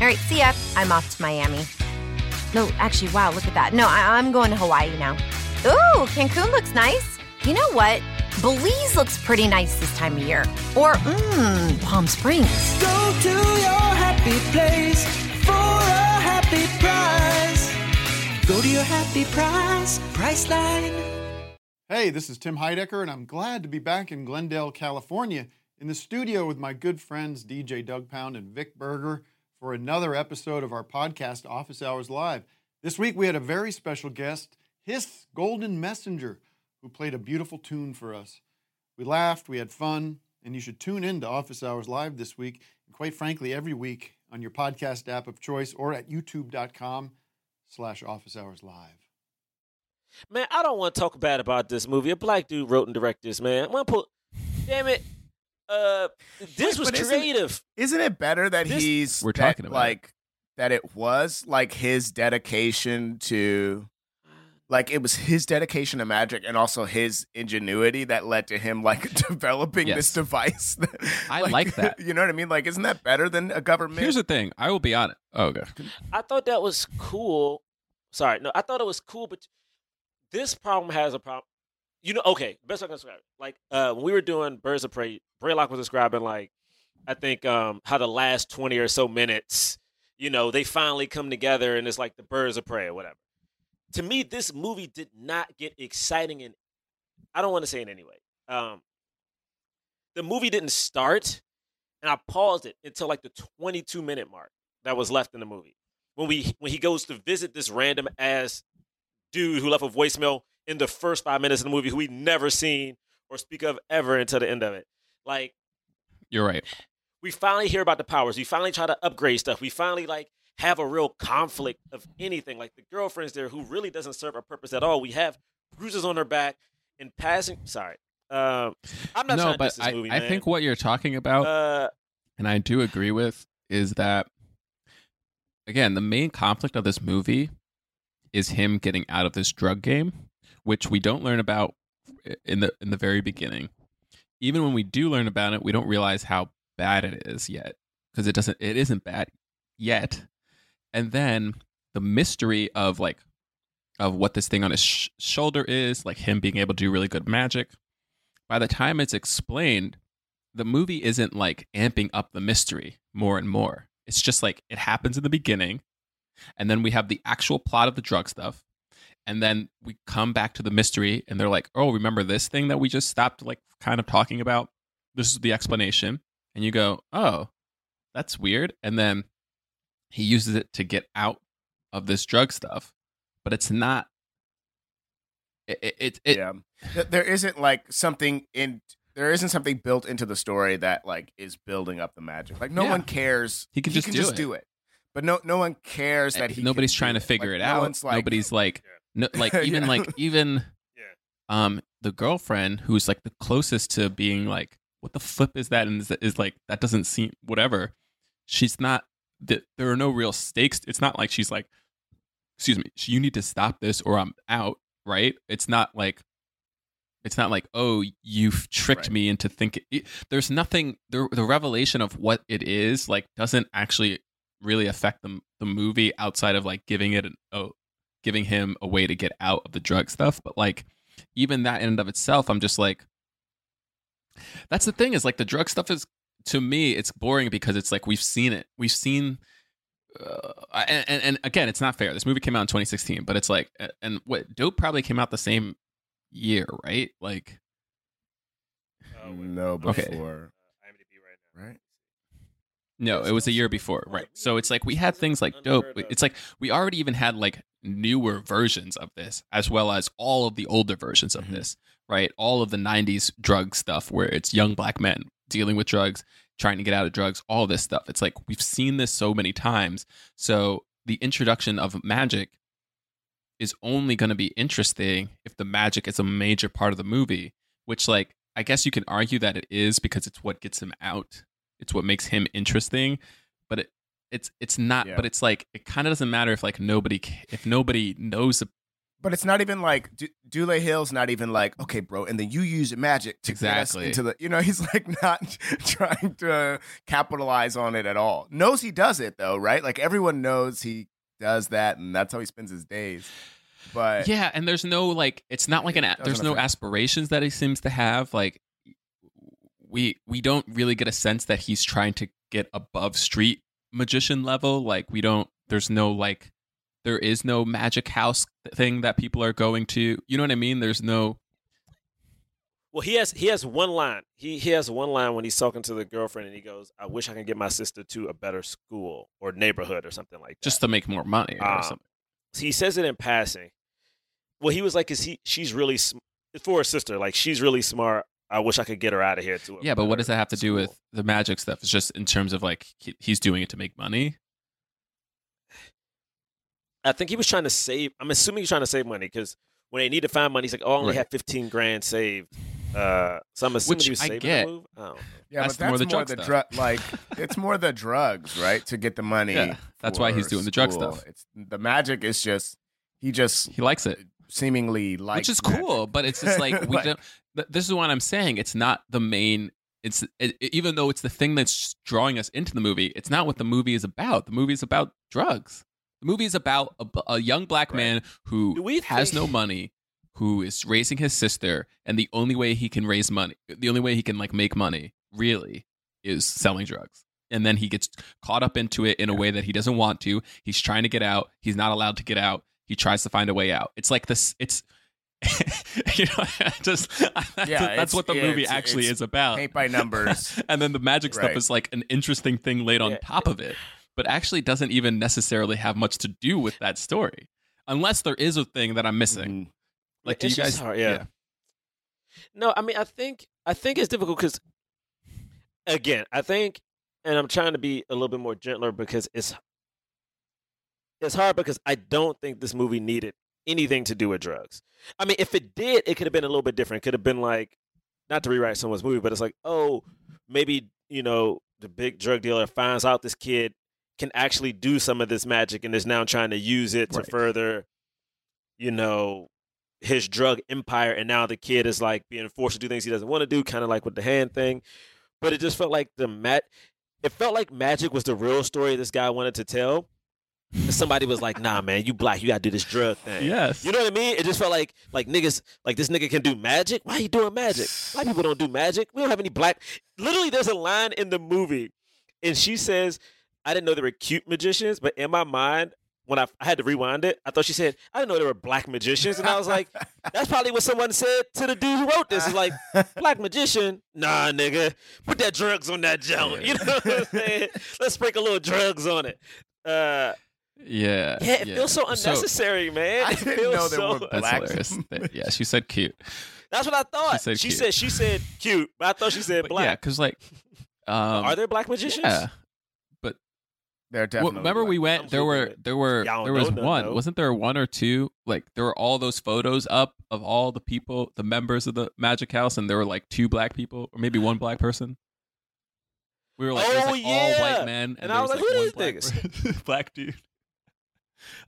All right, see ya. I'm off to Miami. No, actually, wow, look at that. No, I- I'm going to Hawaii now. Ooh, Cancun looks nice. You know what? Belize looks pretty nice this time of year. Or, mmm, Palm Springs. Go to your happy place for a happy price. Go to your happy price, Priceline. Hey, this is Tim Heidecker, and I'm glad to be back in Glendale, California, in the studio with my good friends DJ Doug Pound and Vic Berger for another episode of our podcast, Office Hours Live. This week we had a very special guest, His Golden Messenger, who played a beautiful tune for us. We laughed, we had fun, and you should tune in to Office Hours Live this week, and quite frankly, every week on your podcast app of choice or at youtube.com slash office hours live. Man, I don't want to talk bad about this movie. A black dude wrote and directed this, man. I want to put, damn it, uh, this Wait, was but isn't- creative. Isn't it better that This- he's We're that, talking about it. like that it was like his dedication to like it was his dedication to magic and also his ingenuity that led to him like developing this Yes. device. I like that. You know what I mean? Like, isn't that better than a government? Here's the thing. I will be honest. Oh, okay. I thought that was cool. Sorry, no, I thought it was cool, but this problem has a problem. You know, okay, best I can describe. Like uh, when we were doing Birds of Prey, Braylock was describing like I think um, how the last twenty or so minutes, you know, they finally come together and it's like the Birds of Prey or whatever. To me, this movie did not get exciting, and I don't want to say it anyway. Um, the movie didn't start, and I paused it until like the twenty-two minute mark that was left in the movie when we when he goes to visit this random ass dude who left a voicemail in the first five minutes of the movie who we never seen or speak of ever until the end of it. Like You're right. we finally hear about the powers. We finally try to upgrade stuff. We finally like have a real conflict of anything. Like the girlfriend's there who really doesn't serve a purpose at all. We have bruises on her back and passing. Sorry, um, I'm not no, but I, movie, I think what you're talking about, uh, and I do agree with, is that again the main conflict of this movie is him getting out of this drug game, which we don't learn about in the in the very beginning. Even when we do learn about it, we don't realize how bad it is yet because it doesn't it isn't bad yet. And then the mystery of like of what this thing on his sh- shoulder is, like him being able to do really good magic. By the time it's explained, the movie isn't like amping up the mystery more and more. It's just like it happens in the beginning, and then we have the actual plot of the drug stuff, and then we come back to the mystery, and they're like, "Oh, remember this thing that we just stopped like kind of talking about? This is the explanation." And you go, "Oh, that's weird." And then he uses it to get out of this drug stuff, but it's not. It, it, it, it yeah. There isn't like something in there isn't something built into the story that like is building up the magic. Like no Yeah. one cares. He can just do it. do it. But no no one cares that he nobody's trying to figure Like, it no out. one's like nobody's like no, like even Yeah. like even um the girlfriend who's like the closest to being like what the flip is that and is, is like that doesn't seem whatever she's not th- there are no real stakes it's not like she's like excuse me you need to stop this or i'm out right it's not like it's not like oh you've tricked Right. me into thinking there's nothing the, the revelation of what it is like doesn't actually really affect the, the movie outside of like giving it an oh giving him a way to get out of the drug stuff but like even that in and of itself i'm just like that's the thing is like the drug stuff is to me it's boring because it's like we've seen it we've seen uh, and, and and again it's not fair this movie came out in 2016 but it's like and what dope probably came out the same year right like no before Okay. before. Right. No, it was a year before, right? So it's like we had things like dope. It's like we already even had like newer versions of this, as well as all of the older versions of mm-hmm. this, right? All of the '90s drug stuff, where it's young black men dealing with drugs, trying to get out of drugs, all this stuff. It's like we've seen this so many times. So the introduction of magic is only going to be interesting if the magic is a major part of the movie, which like I guess you can argue that it is because it's what gets him out. It's what makes him interesting, but it it's it's not Yeah. but it's like it kind of doesn't matter if like nobody if nobody knows the- But it's not even like Du- Dulé Hill's not even like okay, bro, and then you use magic to get us Exactly. into the. You know, he's like not trying to uh, capitalize on it at all. Knows he does it though, right? Like everyone knows he does that, and that's how he spends his days. But yeah, and there's no like it's not like an a- there's no affect- aspirations that he seems to have like we we don't really get a sense that he's trying to get above street magician level like we don't there's no like there is no magic house thing that people are going to you know what i mean there's no Well, he has he has one line. He he has one line when he's talking to the girlfriend, and he goes, "I wish I could get my sister to a better school or neighborhood or something like that." just to make more money or Um, something he says it in passing. Well, he was like, "Is he? She's really sm- for her sister. Like she's really smart. I wish I could get her out of here too." yeah but what does that have to do with the magic stuff it's just in terms of like he, he's doing it to make money I think he was trying to save. I'm assuming he's trying to save money because when they need to find money, he's like, "Oh, I only Right. have 15 grand saved." Uh, so I'm assuming Which he was I saving get. the move. I don't know. yeah, That's but more that's the more drug the stuff. drug. Like it's more the drugs, right? To get the money. Yeah, that's why he's for doing the drug school. stuff. It's the magic is just he just he likes it seemingly like which is magic. cool but it's just like we Like- don't th- this is what i'm saying it's not the main it's it, even though it's the thing that's drawing us into the movie it's not what the movie is about. The movie is about drugs. The movie is about a, a young black man who has think- no money who is raising his sister and the only way he can raise money the only way he can like make money really is selling drugs. And then he gets caught up into it in a way that he doesn't want to. He's trying to get out. He's not allowed to get out. He tries to find a way out. It's like this it's you know just that's, that's what the yeah, movie it's- actually it's is about paint by numbers. and then the magic stuff Right. is like an interesting thing laid on Yeah. top of it but actually doesn't even necessarily have much to do with that story unless there is a thing that i'm missing Mhm. like do It's you guys hard, yeah. No, I mean, I think I think it's difficult because, again, I think, and I'm trying to be a little bit more gentler because it's it's hard because I don't think this movie needed anything to do with drugs. I mean, if it did, it could have been a little bit different. Could have been like, not to rewrite someone's movie, but it's like, oh, maybe you know the big drug dealer finds out this kid can actually do some of this magic and is now trying to use it to Right. further, you know, his drug empire. And now the kid is like being forced to do things he doesn't want to do, kind of like with the hand thing. But it just felt like the mat. It felt like magic was the real story this guy wanted to tell. And somebody was like, "Nah, man, you black, you gotta do this drug thing." yes You know what I mean? It just felt like like niggas like this nigga can do magic. Why you doing magic? Black people don't do magic. We don't have any black. Literally, there's a line in the movie, and she says, "I didn't know there were cute magicians," but in my mind, when I, I had to rewind it, I thought she said, "I didn't know there were black magicians," and I was like, "That's probably what someone said to the dude who wrote this." It's like, "Black magician? Nah, nigga, put that drugs on that joint." You know what I'm saying? Let's sprinkle a little drugs on it. Uh, yeah yeah, it feels so unnecessary, man. I It didn't feels know there so- were that's hilarious yeah she said cute That's what I thought. She said she cute. said she said cute, but I thought she said But black. yeah because like um Are there black magicians? yeah but They're Well, definitely. remember we went I'm there were there were there was nothing, one though. wasn't there one or two like there were all those photos up of all the people the members of the magic house and there were like two black people or maybe one black person we were like, it was, Oh, like all yeah. white men and, And I was like, one who these black, black dude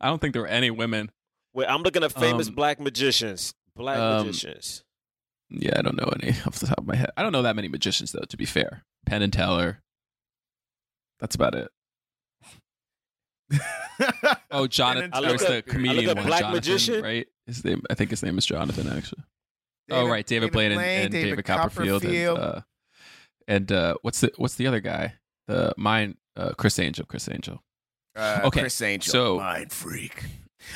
i don't think there were any women Wait, I'm looking at famous Um, black magicians. Black um, magicians. yeah i don't know any off the top of my head i don't know that many magicians though to be fair penn and teller that's about it oh jonathan I there's the up- I comedian look up one Black jonathan Magician. right his name i think his name is jonathan actually oh right, David, Blaine, and, and David, Copperfield, and uh, and uh, what's the what's the other guy? The mine, uh, Criss Angel. Criss Angel. Uh, Okay, Criss Angel, so- mind freak.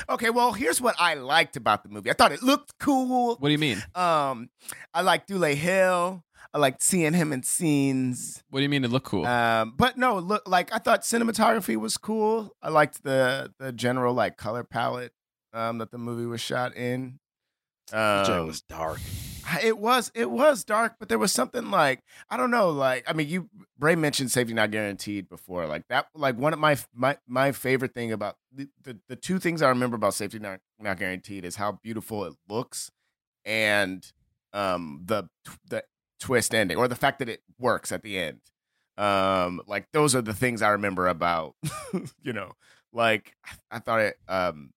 Okay, well, here's what I liked about the movie. I thought it looked cool. What do you mean? Um, I liked Dulé Hill. I liked seeing him in scenes. What do you mean it looked cool? Um, but no, look, like I thought cinematography was cool. I liked the the general like color palette um that the movie was shot in. That joint Um, was dark. It was it was dark, but there was something like I don't know, like I mean, you Bray mentioned safety not guaranteed before, like that. Like one of my my my favorite thing about the the, the two things I remember about safety not not guaranteed is how beautiful it looks, and um the the twist ending or the fact that it works at the end. Um, like those are the things I remember about. you know, like I thought it. Um,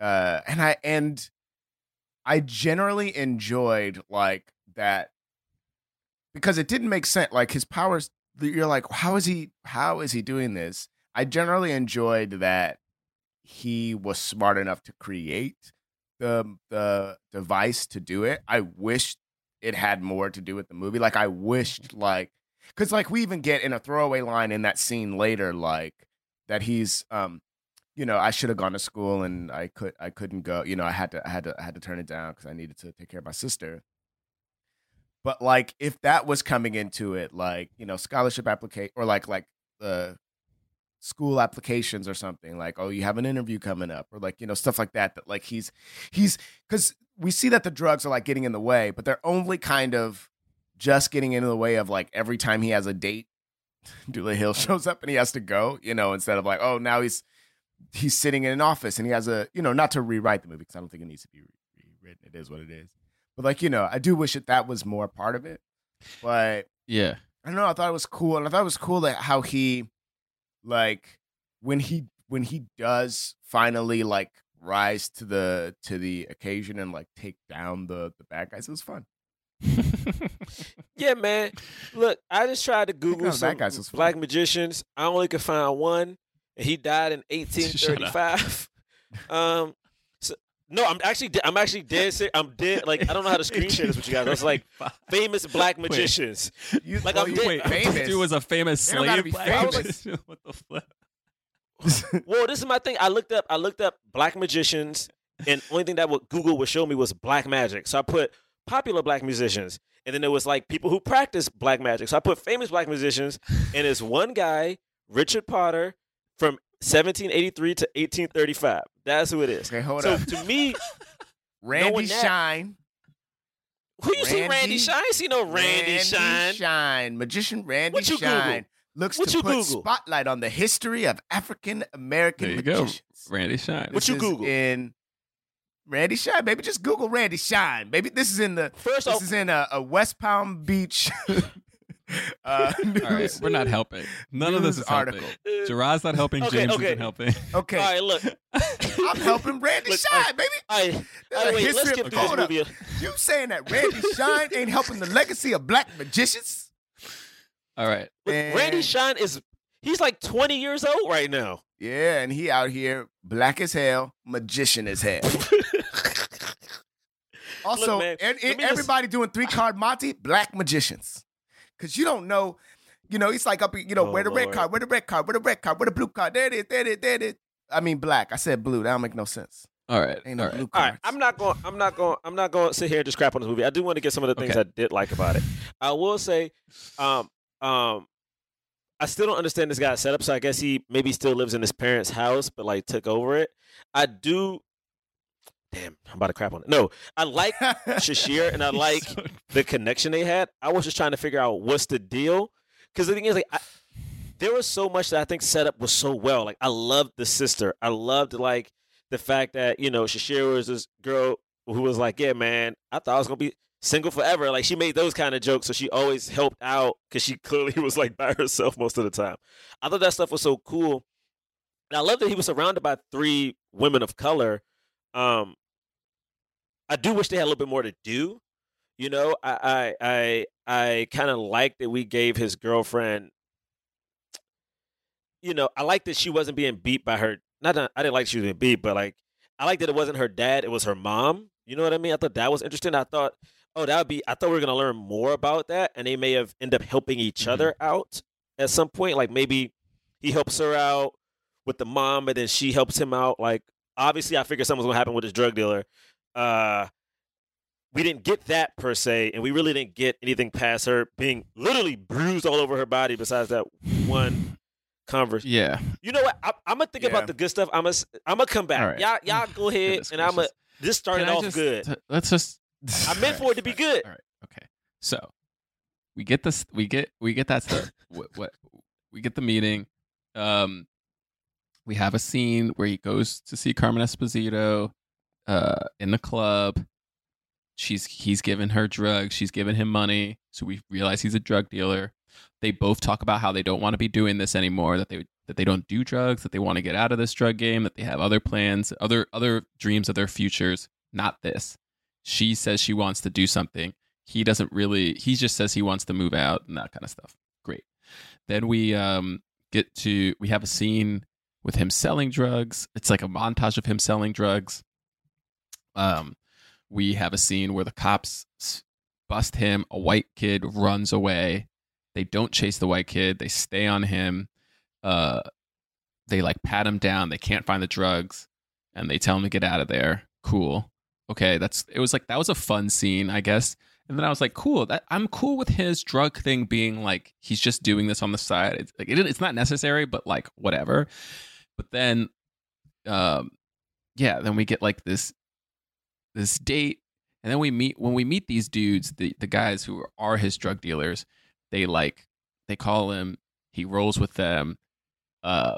uh, and I and I generally enjoyed like that because it didn't make sense. Like his powers, you're like, how is he? How is he doing this? I generally enjoyed that he was smart enough to create the the device to do it. I wished it had more to do with the movie. Like I wished like because like we even get in a throwaway line in that scene later, like that he's um you know, I should have gone to school and I could I couldn't go. You know, I had to I had to I had to turn it down because I needed to take care of my sister. But like if that was coming into it, like, you know, scholarship application or like like uh school applications or something, like, oh, you have an interview coming up, or like, you know, stuff like that, that like he's he's because we see that the drugs are like getting in the way, but they're only kind of just getting in the way of like every time he has a date, Dulé Hill shows up and he has to go, you know, instead of like, oh, now he's he's sitting in an office and he has a you know not to rewrite the movie because I don't think it needs to be rewritten. It is what it is. But like you know, I do wish that that was more part of it. But yeah, I don't know. I thought it was cool, and I thought it was cool that how he like when he when he does finally like rise to the to the occasion and like take down the the bad guys. It was fun. Yeah, man. Look, I just tried to Google out the bad some fun. black magicians. I only could find one, and he died in 1835. um, so, no, I'm actually de- I'm actually dead. Ser- I'm dead. Like I don't know how to screen share this with you guys. I was like famous black magicians. You, Like well, I'm you dead. Wait, famous. this dude was a famous They slave. be black famous. magician? what the flip? Well, this is my thing. I looked up. I looked up black magicians, and only thing that would Google would show me was black magic. So I put popular black musicians, and then there was like people who practice black magic. So I put famous black musicians, and it's one guy, Richard Potter, from 1783 to 1835. That's who it is. Okay, hold so up. to me, Randy knowing that- Shine. who you see Randy- Randy Shine? I ain't see no Randy, Shine. Randy Shine. Magician Randy What you Shine Google? looks What to you put Google? spotlight on the history of African American There you go, magicians. Randy Shine. What you is Google? in Randy Shine, baby? Just Google Randy Shine, baby. This is in the First this off- is in a, a West Palm Beach. uh, All right, we're not helping. None of this news is helping. article. Jerah's not helping. Okay, James okay. isn't helping. Okay, All right, look. I'm helping Randy Look, Shine, baby. All right, There's all a right wait, let's history skip of- through this movie. You saying that Randy Shine ain't helping the legacy of black magicians? All right. Look, Randy Shine is he's like 20 years old right now. Yeah, and he out here black as hell, magician as hell. Also, man, and, let and just- everybody doing three card Monte, black magicians. Cause you don't know, you know, it's like up, you know, Oh, where the red card, where the red card, where the red card, where the blue card, there it is, there it is, there it is. I mean black. I said blue. That don't make no sense. All right. Ain't no all right. blue All cards. right, I'm not going. I'm not going. I'm not going to sit here and just crap on this movie. I do want to get some of the things Okay. I did like about it. I will say, um, um, I still don't understand this guy's setup. So I guess he maybe still lives in his parents' house, but like took over it. I do. Damn, I'm about to crap on it. No, I like Sasheer and I like the connection they had. I was just trying to figure out what's the deal because the thing is, like, I, there was so much that I think set up was so well. Like I loved the sister. I loved like the fact that you know Sasheer was this girl who was like, yeah, man, I thought I was gonna be single forever. Like she made those kind of jokes, so she always helped out because she clearly was like by herself most of the time. I thought that stuff was so cool, and I love that he was surrounded by three women of color. Um, I do wish they had a little bit more to do. You know, I I I, I kind of like that we gave his girlfriend. You know, I like that she wasn't being beat by her. Not that I didn't like she was being beat, but like I like that it wasn't her dad; it was her mom. You know what I mean? I thought that was interesting. I thought, oh, that would be. I thought we were gonna learn more about that, and they may have end up helping each Mm-hmm. other out at some point. Like maybe he helps her out with the mom, and then she helps him out. Like obviously, I figured something was gonna happen with this drug dealer. Uh, we didn't get that per se, and we really didn't get anything past her being literally bruised all over her body. Besides that one conversation. Yeah. You know what? I, I'm gonna think Yeah. about the good stuff. I'm gonna I'm gonna come back. All right. Y'all y'all go ahead, Goodness and I'm gonna. This started off just- good. t- let's just. I meant for it to be good. All right. Okay. So we get this. We get we get that stuff. what, what we get the meeting. Um, we have a scene where he goes to see Cameron Esposito, uh, in the club. She's he's given her drugs. She's given him money. So we realize he's a drug dealer. They both talk about how they don't want to be doing this anymore. That they that they don't do drugs. That they want to get out of this drug game. That they have other plans, other other dreams of their futures. Not this. She says she wants to do something. He doesn't really. He just says he wants to move out and that kind of stuff. Great. Then we um get to we have a scene with him selling drugs. It's like a montage of him selling drugs. Um, we have a scene where the cops bust him. A white kid runs away. They don't chase the white kid. They stay on him. Uh, they like pat him down. They can't find the drugs, and they tell him to get out of there. Cool. Okay, that's it. Was like that was a fun scene, I guess. And then I was like, cool. That I'm cool with his drug thing being like he's just doing this on the side. It's like it, it's not necessary, but like whatever. But then, um, yeah, then we get like this this date, and then we meet when we meet these dudes, the the guys who are his drug dealers. They like they call him. He rolls with them. Uh,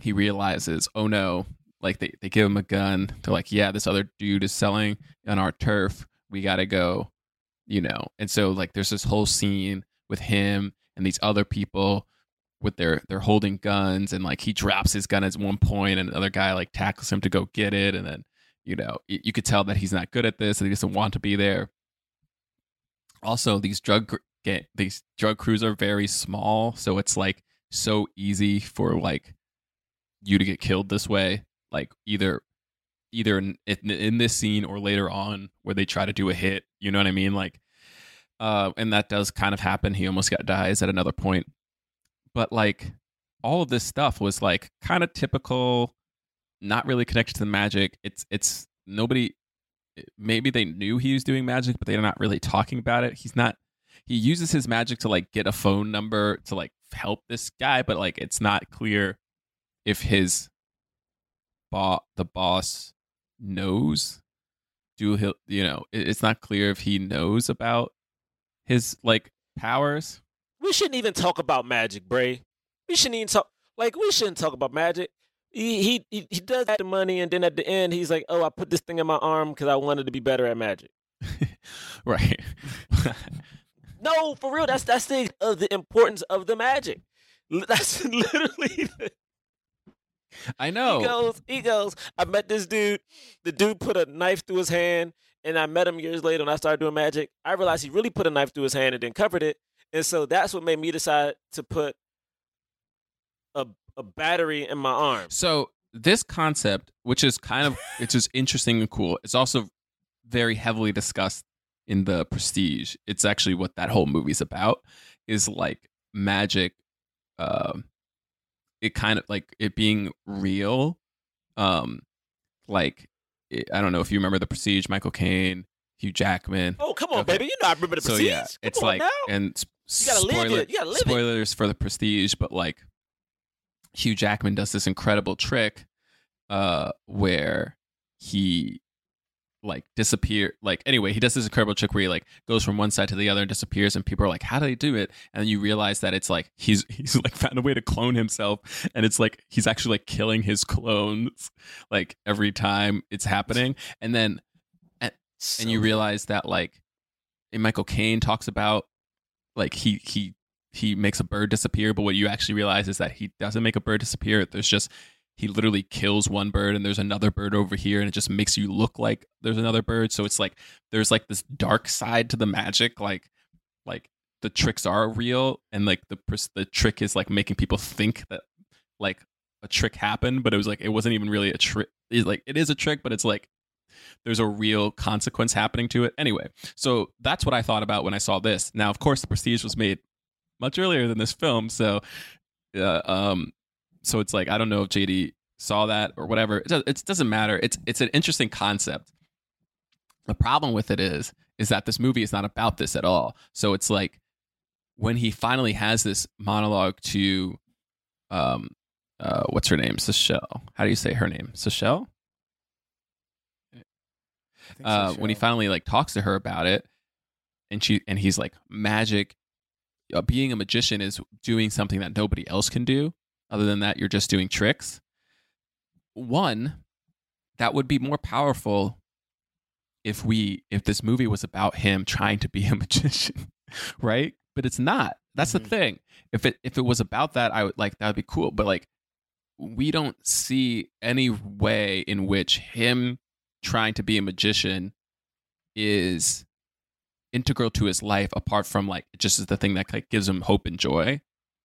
he realizes, oh no, like they, they give him a gun. They're like, yeah, this other dude is selling on our turf. We gotta go, you know. And so like there's this whole scene with him and these other people with their they're holding guns and like he drops his gun at one point and another guy like tackles him to go get it and then you know you could tell that he's not good at this and he doesn't want to be there. Also these drug get these drug crews are very small so it's like so easy for like you to get killed this way. Like either either in, in, this scene or later on where they try to do a hit you know what i mean? Like uh and that does kind of happen. He almost got dies at another point. But like all of this stuff was like kind of typical not really connected to the magic it's it's nobody maybe they knew he was doing magic but they're not really talking about it he's not he uses his magic to like get a phone number to like help this guy but like it's not clear if his boss, the boss knows do he you know it's not clear if he knows about his like powers We shouldn't even talk about magic, Bray. We shouldn't even talk like we shouldn't talk about magic. He he he, does have the money, and then at the end, he's like, "Oh, I put this thing in my arm because I wanted to be better at magic." right No, for real. That's that's the of the importance of the magic. That's literally. The, i know He goes. He goes. I met this dude. The dude put a knife through his hand, and I met him years later. And I started doing magic. I realized he really put a knife through his hand and then covered it. And so that's what made me decide to put a a battery in my arm. So this concept, which is kind of it's just interesting and cool, it's also very heavily discussed in the Prestige. It's actually what that whole movie's about. Is like magic, um, it kind of like it being real, um, like it, I don't know if you remember the Prestige, Michael Caine, Hugh Jackman. Oh come on, Okay. baby! You know I remember the So Prestige. yeah, Come it's on like now. and s- You gotta live spoiler- it. You gotta live it. spoilers for the Prestige, but like Hugh Jackman does this incredible trick uh where he like disappear like anyway he does this incredible trick where he like goes from one side to the other and disappears and people are like how do they do it? And then you realize that it's like he's he's like found a way to clone himself and it's like he's actually like killing his clones like every time it's happening. And then and, and you realize that like and michael caine talks about like he he he makes a bird disappear but what you actually realize is that he doesn't make a bird disappear. There's just he literally kills one bird and there's another bird over here and it just makes you look like there's another bird. So it's like there's like this dark side to the magic like like the tricks are real and like the the trick is like making people think that like a trick happened but it was like it wasn't even really a trick like it is a trick but it's like there's a real consequence happening to it. Anyway so that's what i thought about when i saw this. Now of course the prestige was made much earlier than this film so uh, um so it's like I don't know if JD saw that or whatever. It, does, it doesn't matter. It's it's an interesting concept. The problem with it is is that this movie is not about this at all. So it's like when he finally has this monologue to um uh what's her name? Seychelle. How do you say her name? Seychelle? Uh, when he finally like talks to her about it and she and he's like magic uh, being a magician is doing something that nobody else can do other than that, you're just doing tricks. One, that would be more powerful if we if this movie was about him trying to be a magician, right? But it's not. That's mm-hmm. the thing. If it if it was about that, I would like that would be cool. But like we don't see any way in which him trying to be a magician is integral to his life apart from like it just is the thing that like gives him hope and joy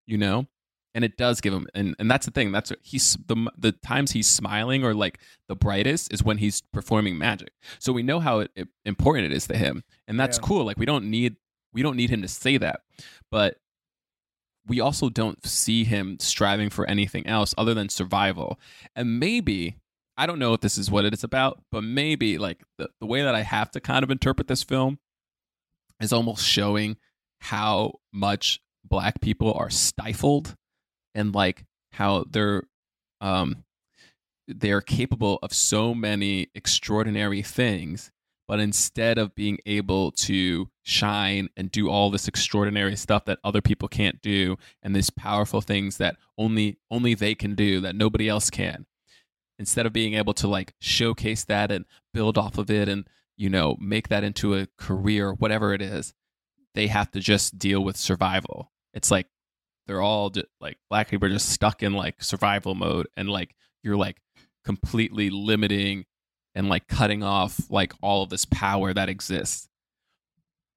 you know? And it does give him and, and that's the thing that's he's the the times he's smiling or like the brightest is when he's performing magic. So we know how it, it, important it is to him and that's yeah. cool like we don't need we don't need him to say that. But we also don't see him striving for anything else other than survival. And maybe i don't know if this is what it is about but maybe like the, the way that i have to kind of interpret this film is almost showing how much black people are stifled and like how they're um they're capable of so many extraordinary things but instead of being able to shine and do all this extraordinary stuff that other people can't do and these powerful things that only only they can do that nobody else can instead of being able to like showcase that and build off of it and you know make that into a career whatever it is they have to just deal with survival. It's like they're all just, like black people are just stuck in like survival mode and like you're like completely limiting and like cutting off like all of this power that exists.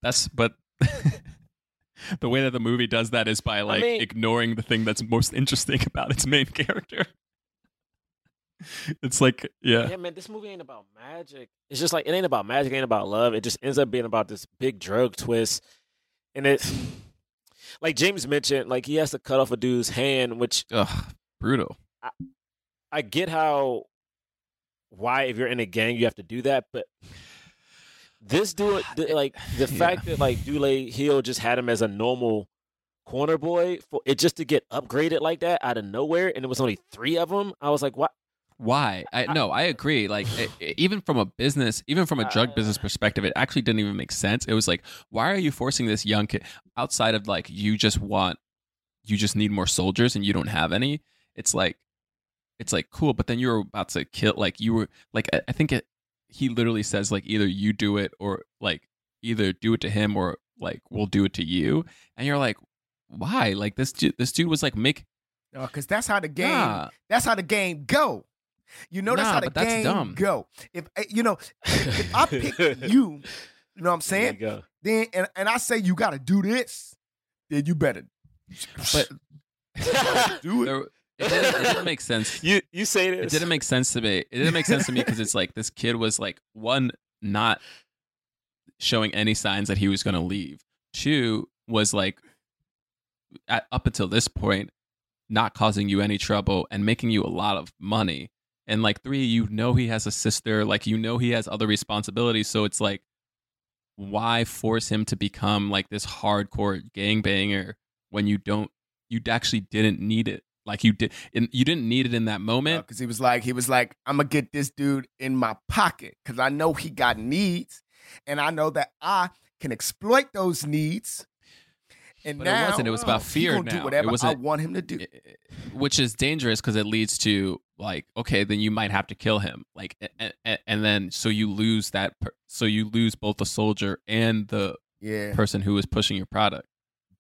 That's but the way that the movie does that is by like I mean, ignoring the thing that's most interesting about its main character it's like yeah yeah man this movie ain't about magic it's just like it ain't about magic it ain't about love it just ends up being about this big drug twist and it's like James mentioned, like he has to cut off a dude's hand, which Ugh, brutal. I, I get how why if you're in a gang you have to do that, but this dude, like the yeah. fact that like Dulé Hill just had him as a normal corner boy for it just to get upgraded like that out of nowhere, and it was only three of them. I was like, what? Why? I uh, no i agree like it, even from a business even from a drug uh. business perspective it actually didn't even make sense. It was like why are you forcing this young kid outside of like you just want you just need more soldiers and you don't have any? It's like it's like cool but then you're about to kill like you were like i, I think it he literally says like either you do it or like either do it to him or like we'll do it to you. And you're like why? Like this dude this dude was like make oh, because that's how the game that's how the game go you know that's nah, how the game dumb. go. If eh, you know, if I pick you, you know what I'm saying? Then and, and I say you got to do this, then you better. But do it. it didn't, it didn't, make sense. You you say this. It didn't make sense to me. It didn't make sense to me because it's like this kid was like one not showing any signs that he was going to leave. Two was like at, up until this point not causing you any trouble and making you a lot of money and like three you know he has a sister like you know he has other responsibilities so it's like why force him to become like this hardcore gangbanger when you don't you actually didn't need it Like you did, and you didn't need it in that moment. because he was like, he was like, I'm gonna get this dude in my pocket because I know he got needs, and I know that I can exploit those needs. And But now it wasn't. It was about fear. gonna now do whatever it I wasn't, want him to do. which is dangerous because it leads to like, okay, then you might have to kill him. Like, and, and then so you lose that. Per, so you lose both the soldier and the Yeah. person who is pushing your product.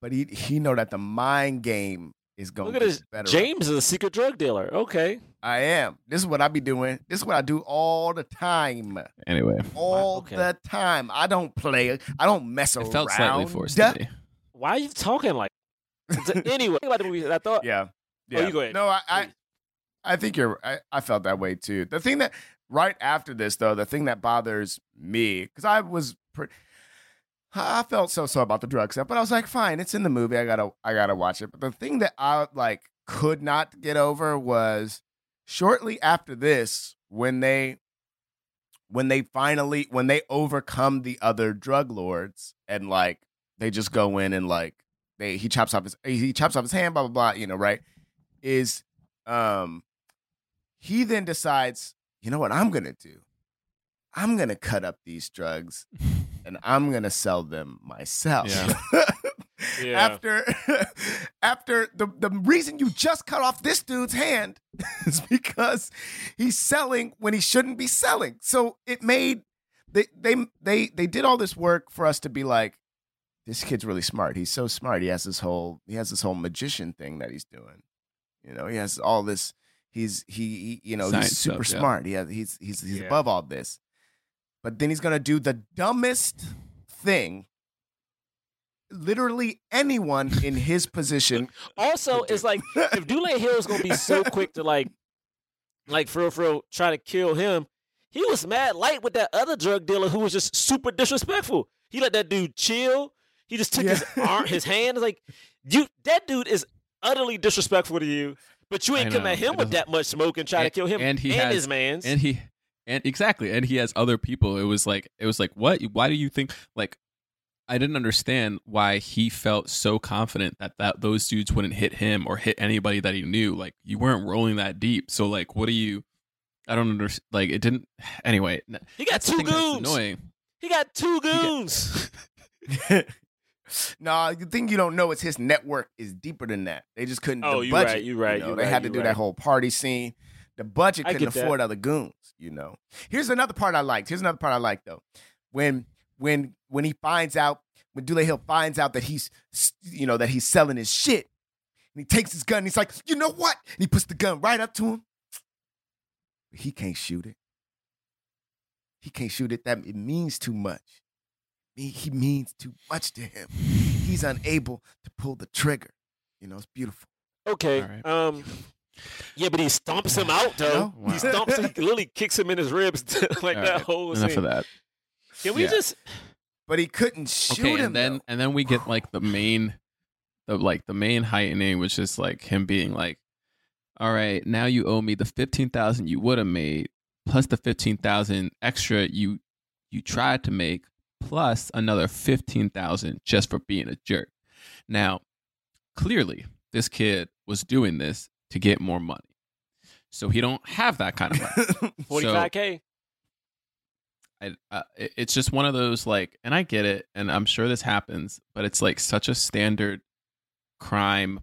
But he he know that the mind game is going Look to at get this. better. James is a secret drug dealer. Okay. I am. This is what I be doing. This is what I do all the time. Anyway, All Okay. the time. I don't play. I don't mess it around. It felt slightly forced to me. Why are you talking like? anyway, about the movie. I thought. Yeah. Oh, Yeah. you go ahead. No, I, I. I think you're. I, I felt that way too. The thing that right after this, though, the thing that bothers me because I was, pre- I felt so so about the drug stuff, but I was like, fine, it's in the movie. I gotta, I gotta watch it. But the thing that I like could not get over was shortly after this when they, when they finally when they overcome the other drug lords and like they just go in and like they he chops off his he chops off his hand, blah blah blah. You know, right? Is um he then decides, you know what I'm gonna do? I'm gonna cut up these drugs and I'm gonna sell them myself. Yeah. yeah. After after the, the reason you just cut off this dude's hand is because he's selling when he shouldn't be selling. So it made they they they they did all this work for us to be like, this kid's really smart. He's so smart. He has this whole he has this whole magician thing that he's doing. You know, he has all this. He's he, he you know Science he's super stuff, yeah. smart. He has, he's he's he's Yeah. above all this. But then he's gonna do the dumbest thing. Literally anyone in his position. Also, it's like if Dulé Hill is gonna be so quick to like, like for real, for real, try to kill him, he was mad light with that other drug dealer who was just super disrespectful. He let that dude chill. He just took his arm, his hand. Like you, that dude is utterly disrespectful to you. But you ain't come at him with that much smoke and try to kill him and he has- his man's. and he and exactly and he has other people it was like it was like what why do you think like i didn't understand why he felt so confident that that those dudes wouldn't hit him or hit anybody that he knew like you weren't rolling that deep so like what do you i don't understand like it didn't anyway he got two goons. annoying He got two goons. no, the thing you don't know is his network is deeper than that. They just couldn't. Oh, the you right, you right, know, you they right, had to do right. that whole party scene. The budget couldn't get that. afford other goons. You know. Here's another part I liked. Here's another part I liked though. When when when he finds out when Dulé Hill finds out that he's you know that he's selling his shit, and he takes his gun. And he's like, you know what? And he puts the gun right up to him. He can't shoot it. He can't shoot it. That it means too much. He, he means too much to him. He's unable to pull the trigger. You know, it's beautiful. Okay. All right. Um. Yeah, but he stomps him out though. Wow. He stomps him. He literally kicks him in his ribs like All that right, whole enough scene. of that Can we Yeah. just? But he couldn't shoot okay him. and then though. and then we get like the main the like the main heightening which is like him being like all right now you owe me the 15000 you would have made plus the 15000 extra you you tried to make plus another 15000 just for being a jerk now clearly this kid was doing this to get more money so he don't have that kind of money Forty-five k. I, uh, it's just one of those like, and I get it, and I'm sure this happens, but it's like such a standard crime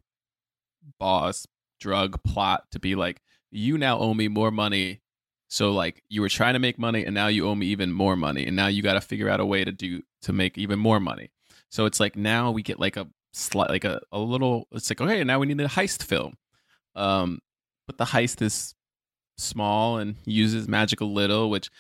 boss drug plot to be like, you now owe me more money. So like you were trying to make money, and now you owe me even more money, and now you got to figure out a way to do to make even more money. So it's like now we get like a slight, like a, a little. It's like okay, now we need a heist film, um, but the heist is small and uses magical little, which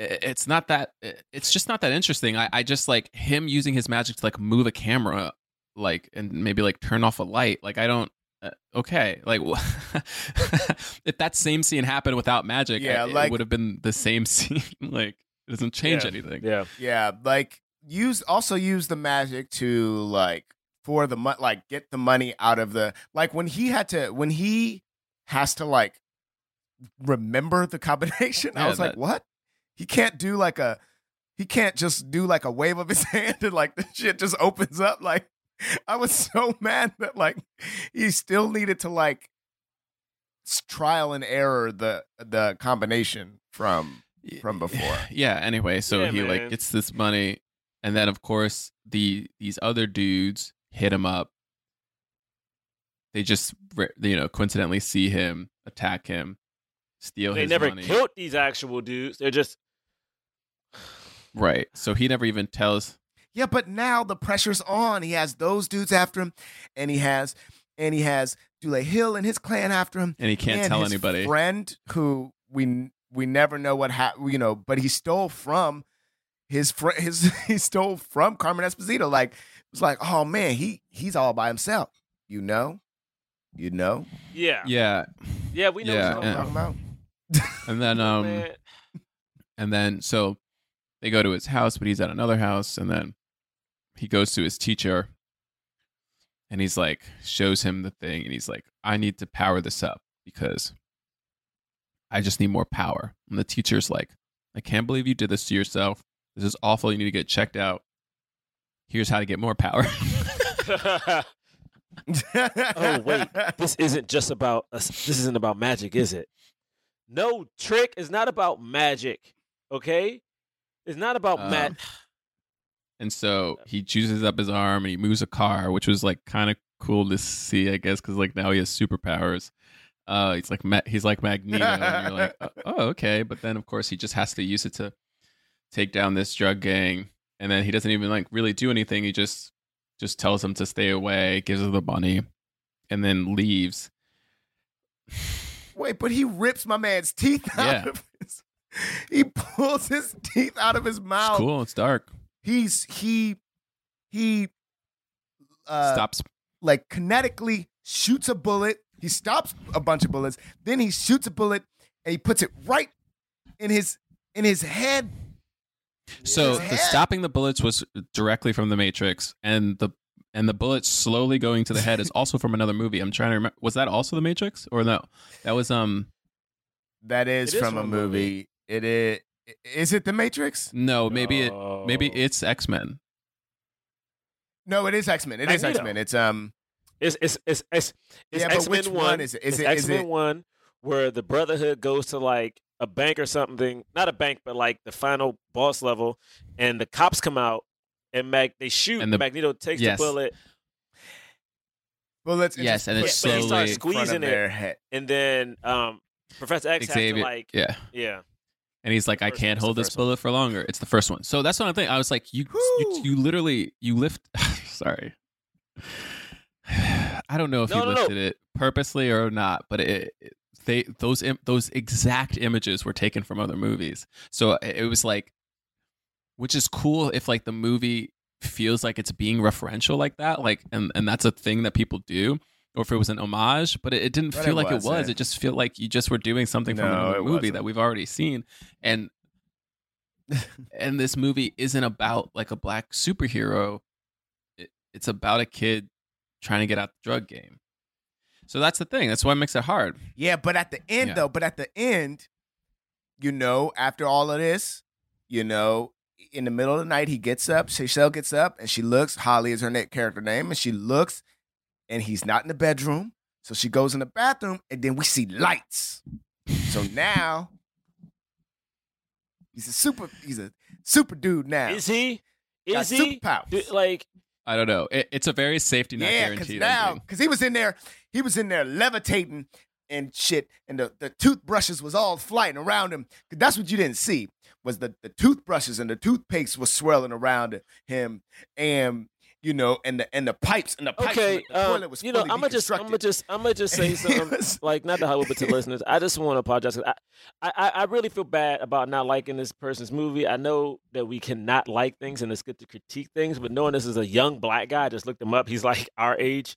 it's not that it's just not that interesting i i just like him using his magic to like move a camera like and maybe like turn off a light like i don't uh, okay like if that same scene happened without magic Yeah, I- it like- would have been the same scene like it doesn't change Yeah. anything Yeah. yeah, like use also use the magic to like for the mo- like get the money out of the like when he had to when he has to like remember the combination. I Yeah, was like, what? He can't do like a he can't just do like a wave of his hand and like the shit just opens up like I was so mad that like he still needed to like trial and error the the combination from from before. Yeah. Anyway, so Yeah, he like gets this money, and then of course the these other dudes hit him up. They just you know coincidentally see him attack him, steal They his never money. killed these actual dudes. They're just Right. So he never even tells. Yeah, but now the pressure's on. He has those dudes after him, and he has and he has Dulé Hill and his clan after him. And he can't and tell his anybody. Friend who we we never know what happened, you know, but he stole from his friend. His he stole from Cameron Esposito. Like it was like, oh man, he he's all by himself. You know, you know. yeah, Yeah. yeah. We know Yeah, what What you're I'm and- talking talking about. And then um man. and then so they go to his house, but he's at another house, and then he goes to his teacher and he's like shows him the thing and he's like, I need to power this up because I just need more power. And the teacher's like, I can't believe you did this to yourself. This is awful. You need to get checked out. Here's how to get more power. oh wait, this isn't just about us. This isn't about magic, is it? No, trick is not about magic. Okay, it's not about Um, mag. And so he chooses up his arm and he moves a car, which was like kind of cool to see, I guess, because like now he has superpowers. Uh, he's like Ma- he's like Magneto, and you're like, oh, oh, okay. But then of course he just has to use it to take down this drug gang, and then he doesn't even like really do anything. He just just tells him to stay away, gives them the money, and then leaves. Wait, but he rips my man's teeth out Yeah. of his. He pulls his teeth out of his It's mouth. cool. It's dark. He's he he uh, Stops. like kinetically shoots a bullet. He stops a bunch of bullets. Then he shoots a bullet and he puts it right in his in his head. So His the head. stopping the bullets was directly from the Matrix, and the and the bullets slowly going to the head is also from another movie. I'm trying to remember. Was that also the Matrix or no? That was um That is, It is from, a movie. It is. Is it the Matrix? no maybe it maybe it's X Men. No, it is X Men. It is Magneto. X Men. It's um. It's it's it's it's, it's Yeah, X Men one one. is it? Is it's it- X is Men it- one where the Brotherhood goes to like a bank or something, not a bank, but like the final boss level, and the cops come out and Mag they shoot. And the- Magneto takes yes. the bullet, Bullets. Yes, and it put slowly- in front of squeezing it. their head. and then um, Professor X has to like yeah, yeah. And he's like, I can't one, it's the hold this first one. bullet for longer. It's the first one. So that's what I think. I was like, you you, you literally you lift. sorry. I don't know if No, you no, no. lifted it purposely or not, but it, it- they those im- those exact images were taken from other movies. So it it was like, which is cool if like the movie feels like it's being referential like that, like and and that's a thing that people do. Or if it was an homage, but it, it didn't But feel it like it was. It just felt like you just were doing something from No, another movie wasn't. that we've already seen, and and this movie isn't about like a black superhero. It, it's about a kid trying to get out the drug game. So that's the thing. That's why it makes it hard. Yeah, but at the end Yeah. though, but at the end, you know, after all of this, you know, in the middle of the night, he gets up, Shell gets up, and she looks. Holly is her character name, and she looks, and he's not in the bedroom. So she goes in the bathroom, and then we see lights. So now he's a super, he's a super dude now. Is he? Got Is he? superpowers. Like I don't know. It, it's a very safety net Yeah, because guaranteed. now, because he was in there, he was in there levitating and shit, and the, the toothbrushes was all flying around him. 'Cause That's what you didn't see was the the toothbrushes and the toothpaste was swirling around him, and you know, and the and the pipes and the pipes okay, the toilet um, was you know, I'm gonna just, I'm gonna just, I'm gonna just say something. like not to hold it to listeners. I just want to apologize. I, I, I really feel bad about not liking this person's movie. I know that we cannot like things, and it's good to critique things. But knowing this is a young black guy, I just looked him up. He's like our age.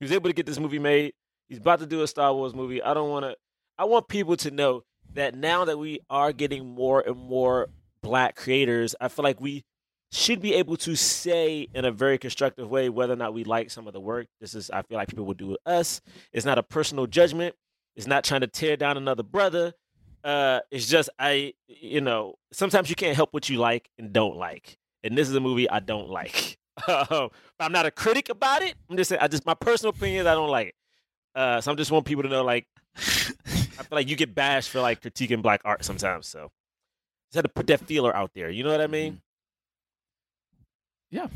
He was able to get this movie made. He's about to do a Star Wars movie. I don't want to. I want people to know that now that we are getting more and more black creators, I feel like we should be able to say in a very constructive way whether or not we like some of the work. This is, I feel like people will do with us. It's not a personal judgment. It's not trying to tear down another brother. Uh, it's just I, you know, sometimes you can't help what you like and don't like. And this is a movie I don't like. Um, I'm not a critic about it. I'm just saying, I just my personal opinion is I don't like it. Uh, so I'm just want people to know, like, I feel like you get bashed for like critiquing black art sometimes. So just had to put that feeler out there. You know what I mean? Yeah.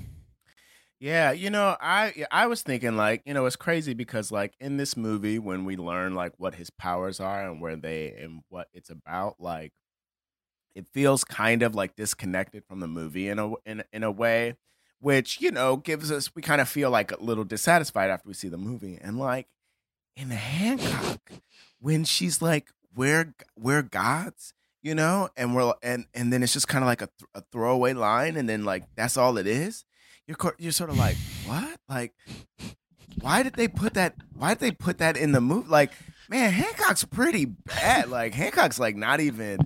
Yeah, you know, I I was thinking like, you know, it's crazy because like in this movie when we learn like what his powers are and where they and what it's about, like it feels kind of like disconnected from the movie in a in in a way which, you know, gives us we kind of feel like a little dissatisfied after we see the movie. And like in Hancock when she's like we're we're gods, you know, and we're and and then it's just kind of like a, th- a throwaway line and then like that's all it is you're co- you're sort of like what like why did they put that why did they put that in the movie like man hancock's pretty bad like hancock's like not even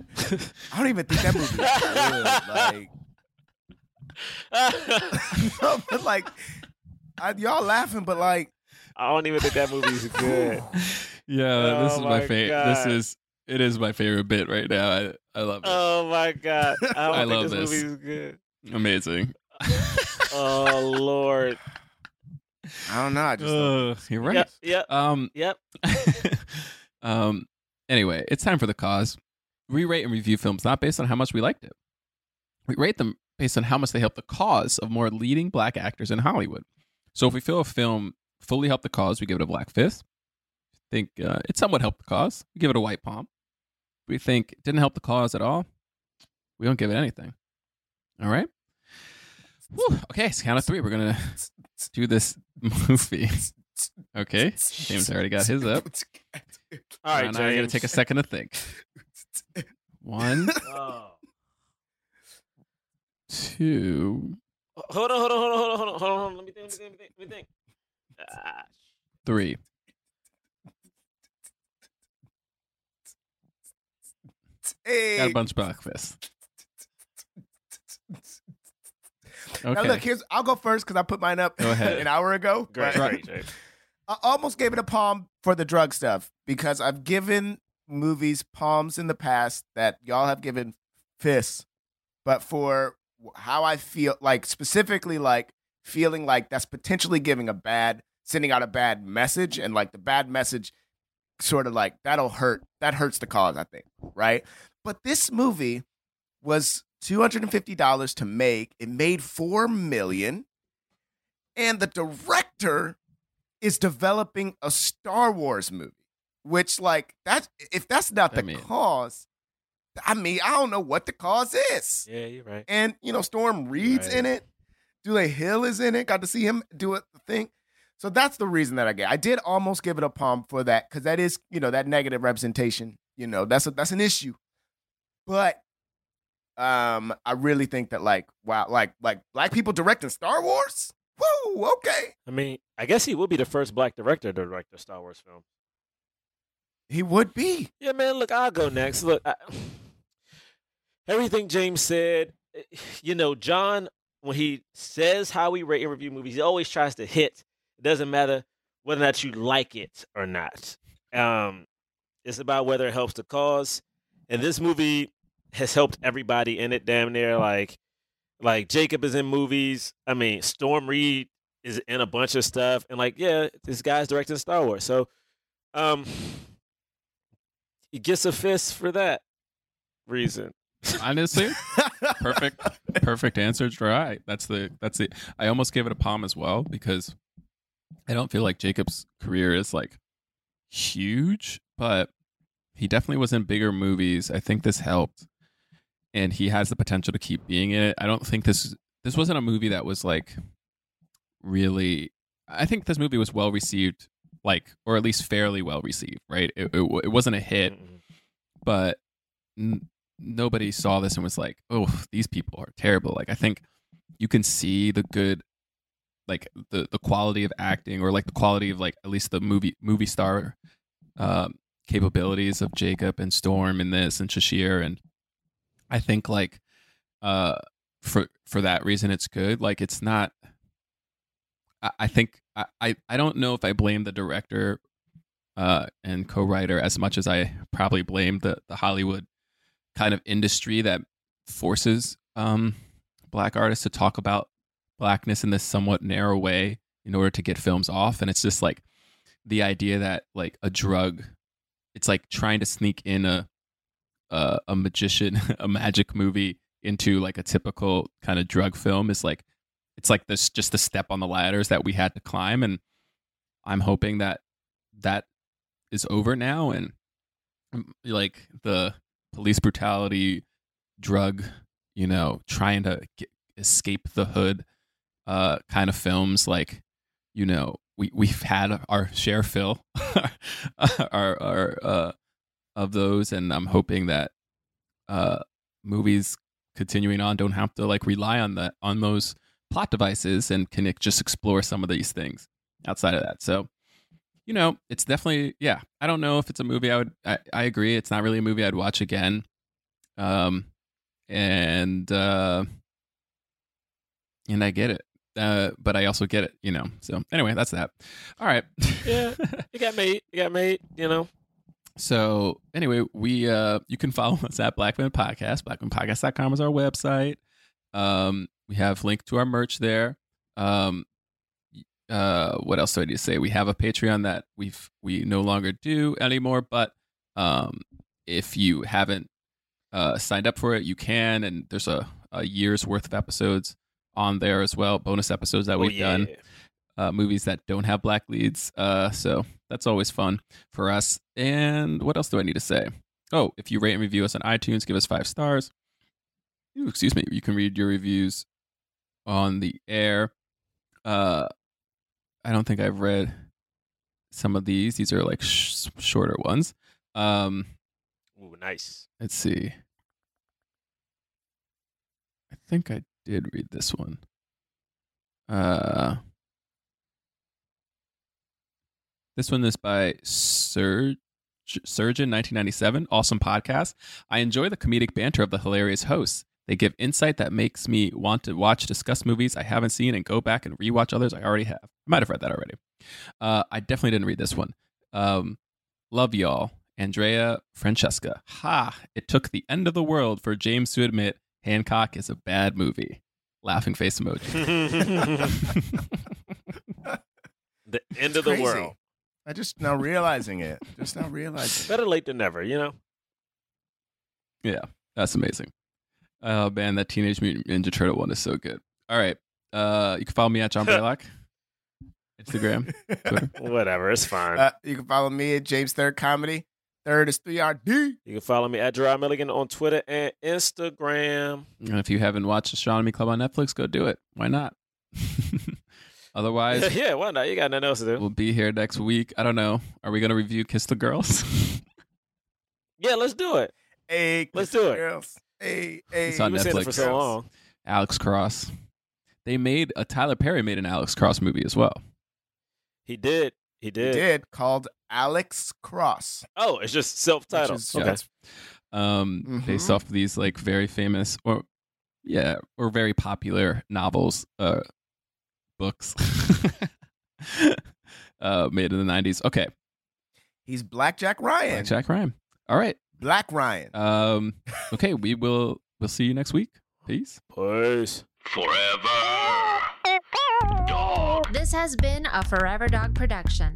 i don't even think that movie's good like no, but like I, y'all laughing but like I don't even think that movie's good. Yeah, this Oh is my, my favorite. This is it is my favorite bit right now. I I love it. Oh my god, I I love this, this. movie's good. Amazing. Oh lord. i don't know i just Uh, you're right. Yep. Yep. Um. Yep. um. Anyway, it's time for the cause. We rate and review films not based on how much we liked it. We rate them based on how much they help the cause of more leading black actors in Hollywood. So if we feel a film fully helped the cause, we give it a black fist. Think uh, it somewhat helped the cause, we give it a white palm. We think it didn't help the cause at all, we don't give it anything. All right. Whew. Okay, it's count of three. We're gonna do this movie. Okay, James already got his up. All right, now I gotta take a second to think. One, Oh. two, Hold on, hold on, hold on, hold on, hold on, hold on, hold on. Let me think, let me think, let me think. Let me think. Ah, three. Hey Got a bunch of black fists. now look here's i'll go first because i put mine up Go ahead. an hour ago great, but- great, James. I almost gave it a palm for the drug stuff because I've given movies palms in the past that y'all have given fists, but for how I feel, like specifically, like feeling like that's potentially giving a bad, sending out a bad message, and like the bad message, sort of like that'll hurt. That hurts the cause, I think, right? But this movie was two hundred and fifty dollars to make. It made four million, and the director is developing a Star Wars movie, which like that's if that's not I the mean- cause, I mean I don't know what the cause is. Yeah, you're right. And you know Storm Reid's Right. in it, Dulé Hill is in it. Got to see him do it the thing. So that's the reason that I get. I did almost give it a palm for that because that is you know that negative representation. You know that's a, that's an issue, but um I really think that like wow like like black people directing Star Wars. Woo, okay. I mean, I guess he will be the first black director to direct a Star Wars film. He would be. Yeah, man. Look, I'll go next. Look, I, everything James said. eh, You know, John, when he says how we rate and review movies, he always tries to hit. It doesn't matter whether or not you like it or not. Um, it's about whether it helps the cause. And this movie has helped everybody in it. Damn near like, like Jacob is in movies. I mean, Storm Reid is in a bunch of stuff, and like, yeah, this guy's directing Star Wars. So, um, he gets a fist for that reason. Honestly, perfect, perfect answer. Dry. That's the that's the. I almost gave it a palm as well because I don't feel like Jacob's career is like huge, but he definitely was in bigger movies. I think this helped, and he has the potential to keep being in it. I don't think this this wasn't a movie that was like really. I think this movie was well received, like or at least fairly well received. Right? It it, it wasn't a hit, but n- nobody saw this and was like, "Oh, these people are terrible." Like I think you can see the good like the the quality of acting or like the quality of like at least the movie movie star um capabilities of Jacob and Storm in this and Sasheer and I think like uh for for that reason it's good. Like it's not I, I think I, I I don't know if I blame the director uh and co-writer as much as I probably blame the the Hollywood kind of industry that forces um black artists to talk about blackness in this somewhat narrow way in order to get films off and it's just like the idea that like a drug it's like trying to sneak in a a, a magician a magic movie into like a typical kind of drug film is like it's like this just the step on the ladders that we had to climb and i'm hoping that that is over now and um, like the police brutality drug you know trying to get, escape the hood uh kind of films like you know we we've had our share fill our our uh of those and i'm hoping that uh movies continuing on don't have to like rely on that on those plot devices and can just explore some of these things outside of that so you know it's definitely yeah i don't know if it's a movie i would i, I agree it's not really a movie i'd watch again um and uh and i get it uh but i also get it you know so anyway that's that all right Yeah, you got made. You got made. You know. So anyway, we uh you can follow us at Blackman Podcast. BlackmanPodcast.com is our website. Um we have link to our merch there. Um uh what else do I need to say? We have a Patreon that we've we no longer do anymore, but um if you haven't uh signed up for it, you can and there's a, a year's worth of episodes on there as well, bonus episodes that Oh, we've done yeah. Uh, movies that don't have black leads. Uh, so that's always fun for us. And what else do I need to say? Oh, if you rate and review us on iTunes, give us five stars. Ooh, excuse me. You can read your reviews on the air. Uh, I don't think I've read some of these. These are like sh- shorter ones. Um, Ooh, nice. let's see. I think I did read this one. Uh, this one is by Surge, Surgeon 1997. Awesome podcast. I enjoy the comedic banter of the hilarious hosts. They give insight that makes me want to watch, discuss movies I haven't seen, and go back and rewatch others I already have. I might have read that already. Uh, I definitely didn't read this one. Um, love y'all. Andrea Francesca. Ha! It took the end of the world for James to admit Hancock is a bad movie. Laughing face emoji. the end It's of the crazy. world. I just now realizing it. Just now realizing. Better late than never. You know. Yeah, that's amazing. Oh man, that Teenage Mutant Ninja Turtle one is so good. All right, uh, you can follow me at John Braylock, Instagram, Twitter. Whatever. It's fine. Uh, you can follow me at James Third Comedy. Third is 3RD. you can follow me at Jerah Milligan on Twitter and Instagram. And if you haven't watched Astronomy Club on Netflix, go do it. Why not? Otherwise, yeah, why not? You got nothing else to do. we'll be here next week. I don't know. Are we gonna review Kiss the Girls? Yeah, let's do it. Hey, Let's do it. Girls. Hey, hey. It's on You've been it Netflix. for so long. Alex Cross. They made a Tyler Perry made an Alex Cross movie as well. He did. He did. He did. did called Alex Cross. Oh, it's just self-titled. Is- okay. Yes. Um, based Mhm. off of these like very famous or yeah, or very popular novels, uh, books, uh, made in the nineties. Okay, He's Blackjack Ryan. Black Jack Ryan. All right. Black Ryan. Um, okay, we will we'll see you next week. Peace. Peace. Forever. Dog. This has been a Forever Dog production.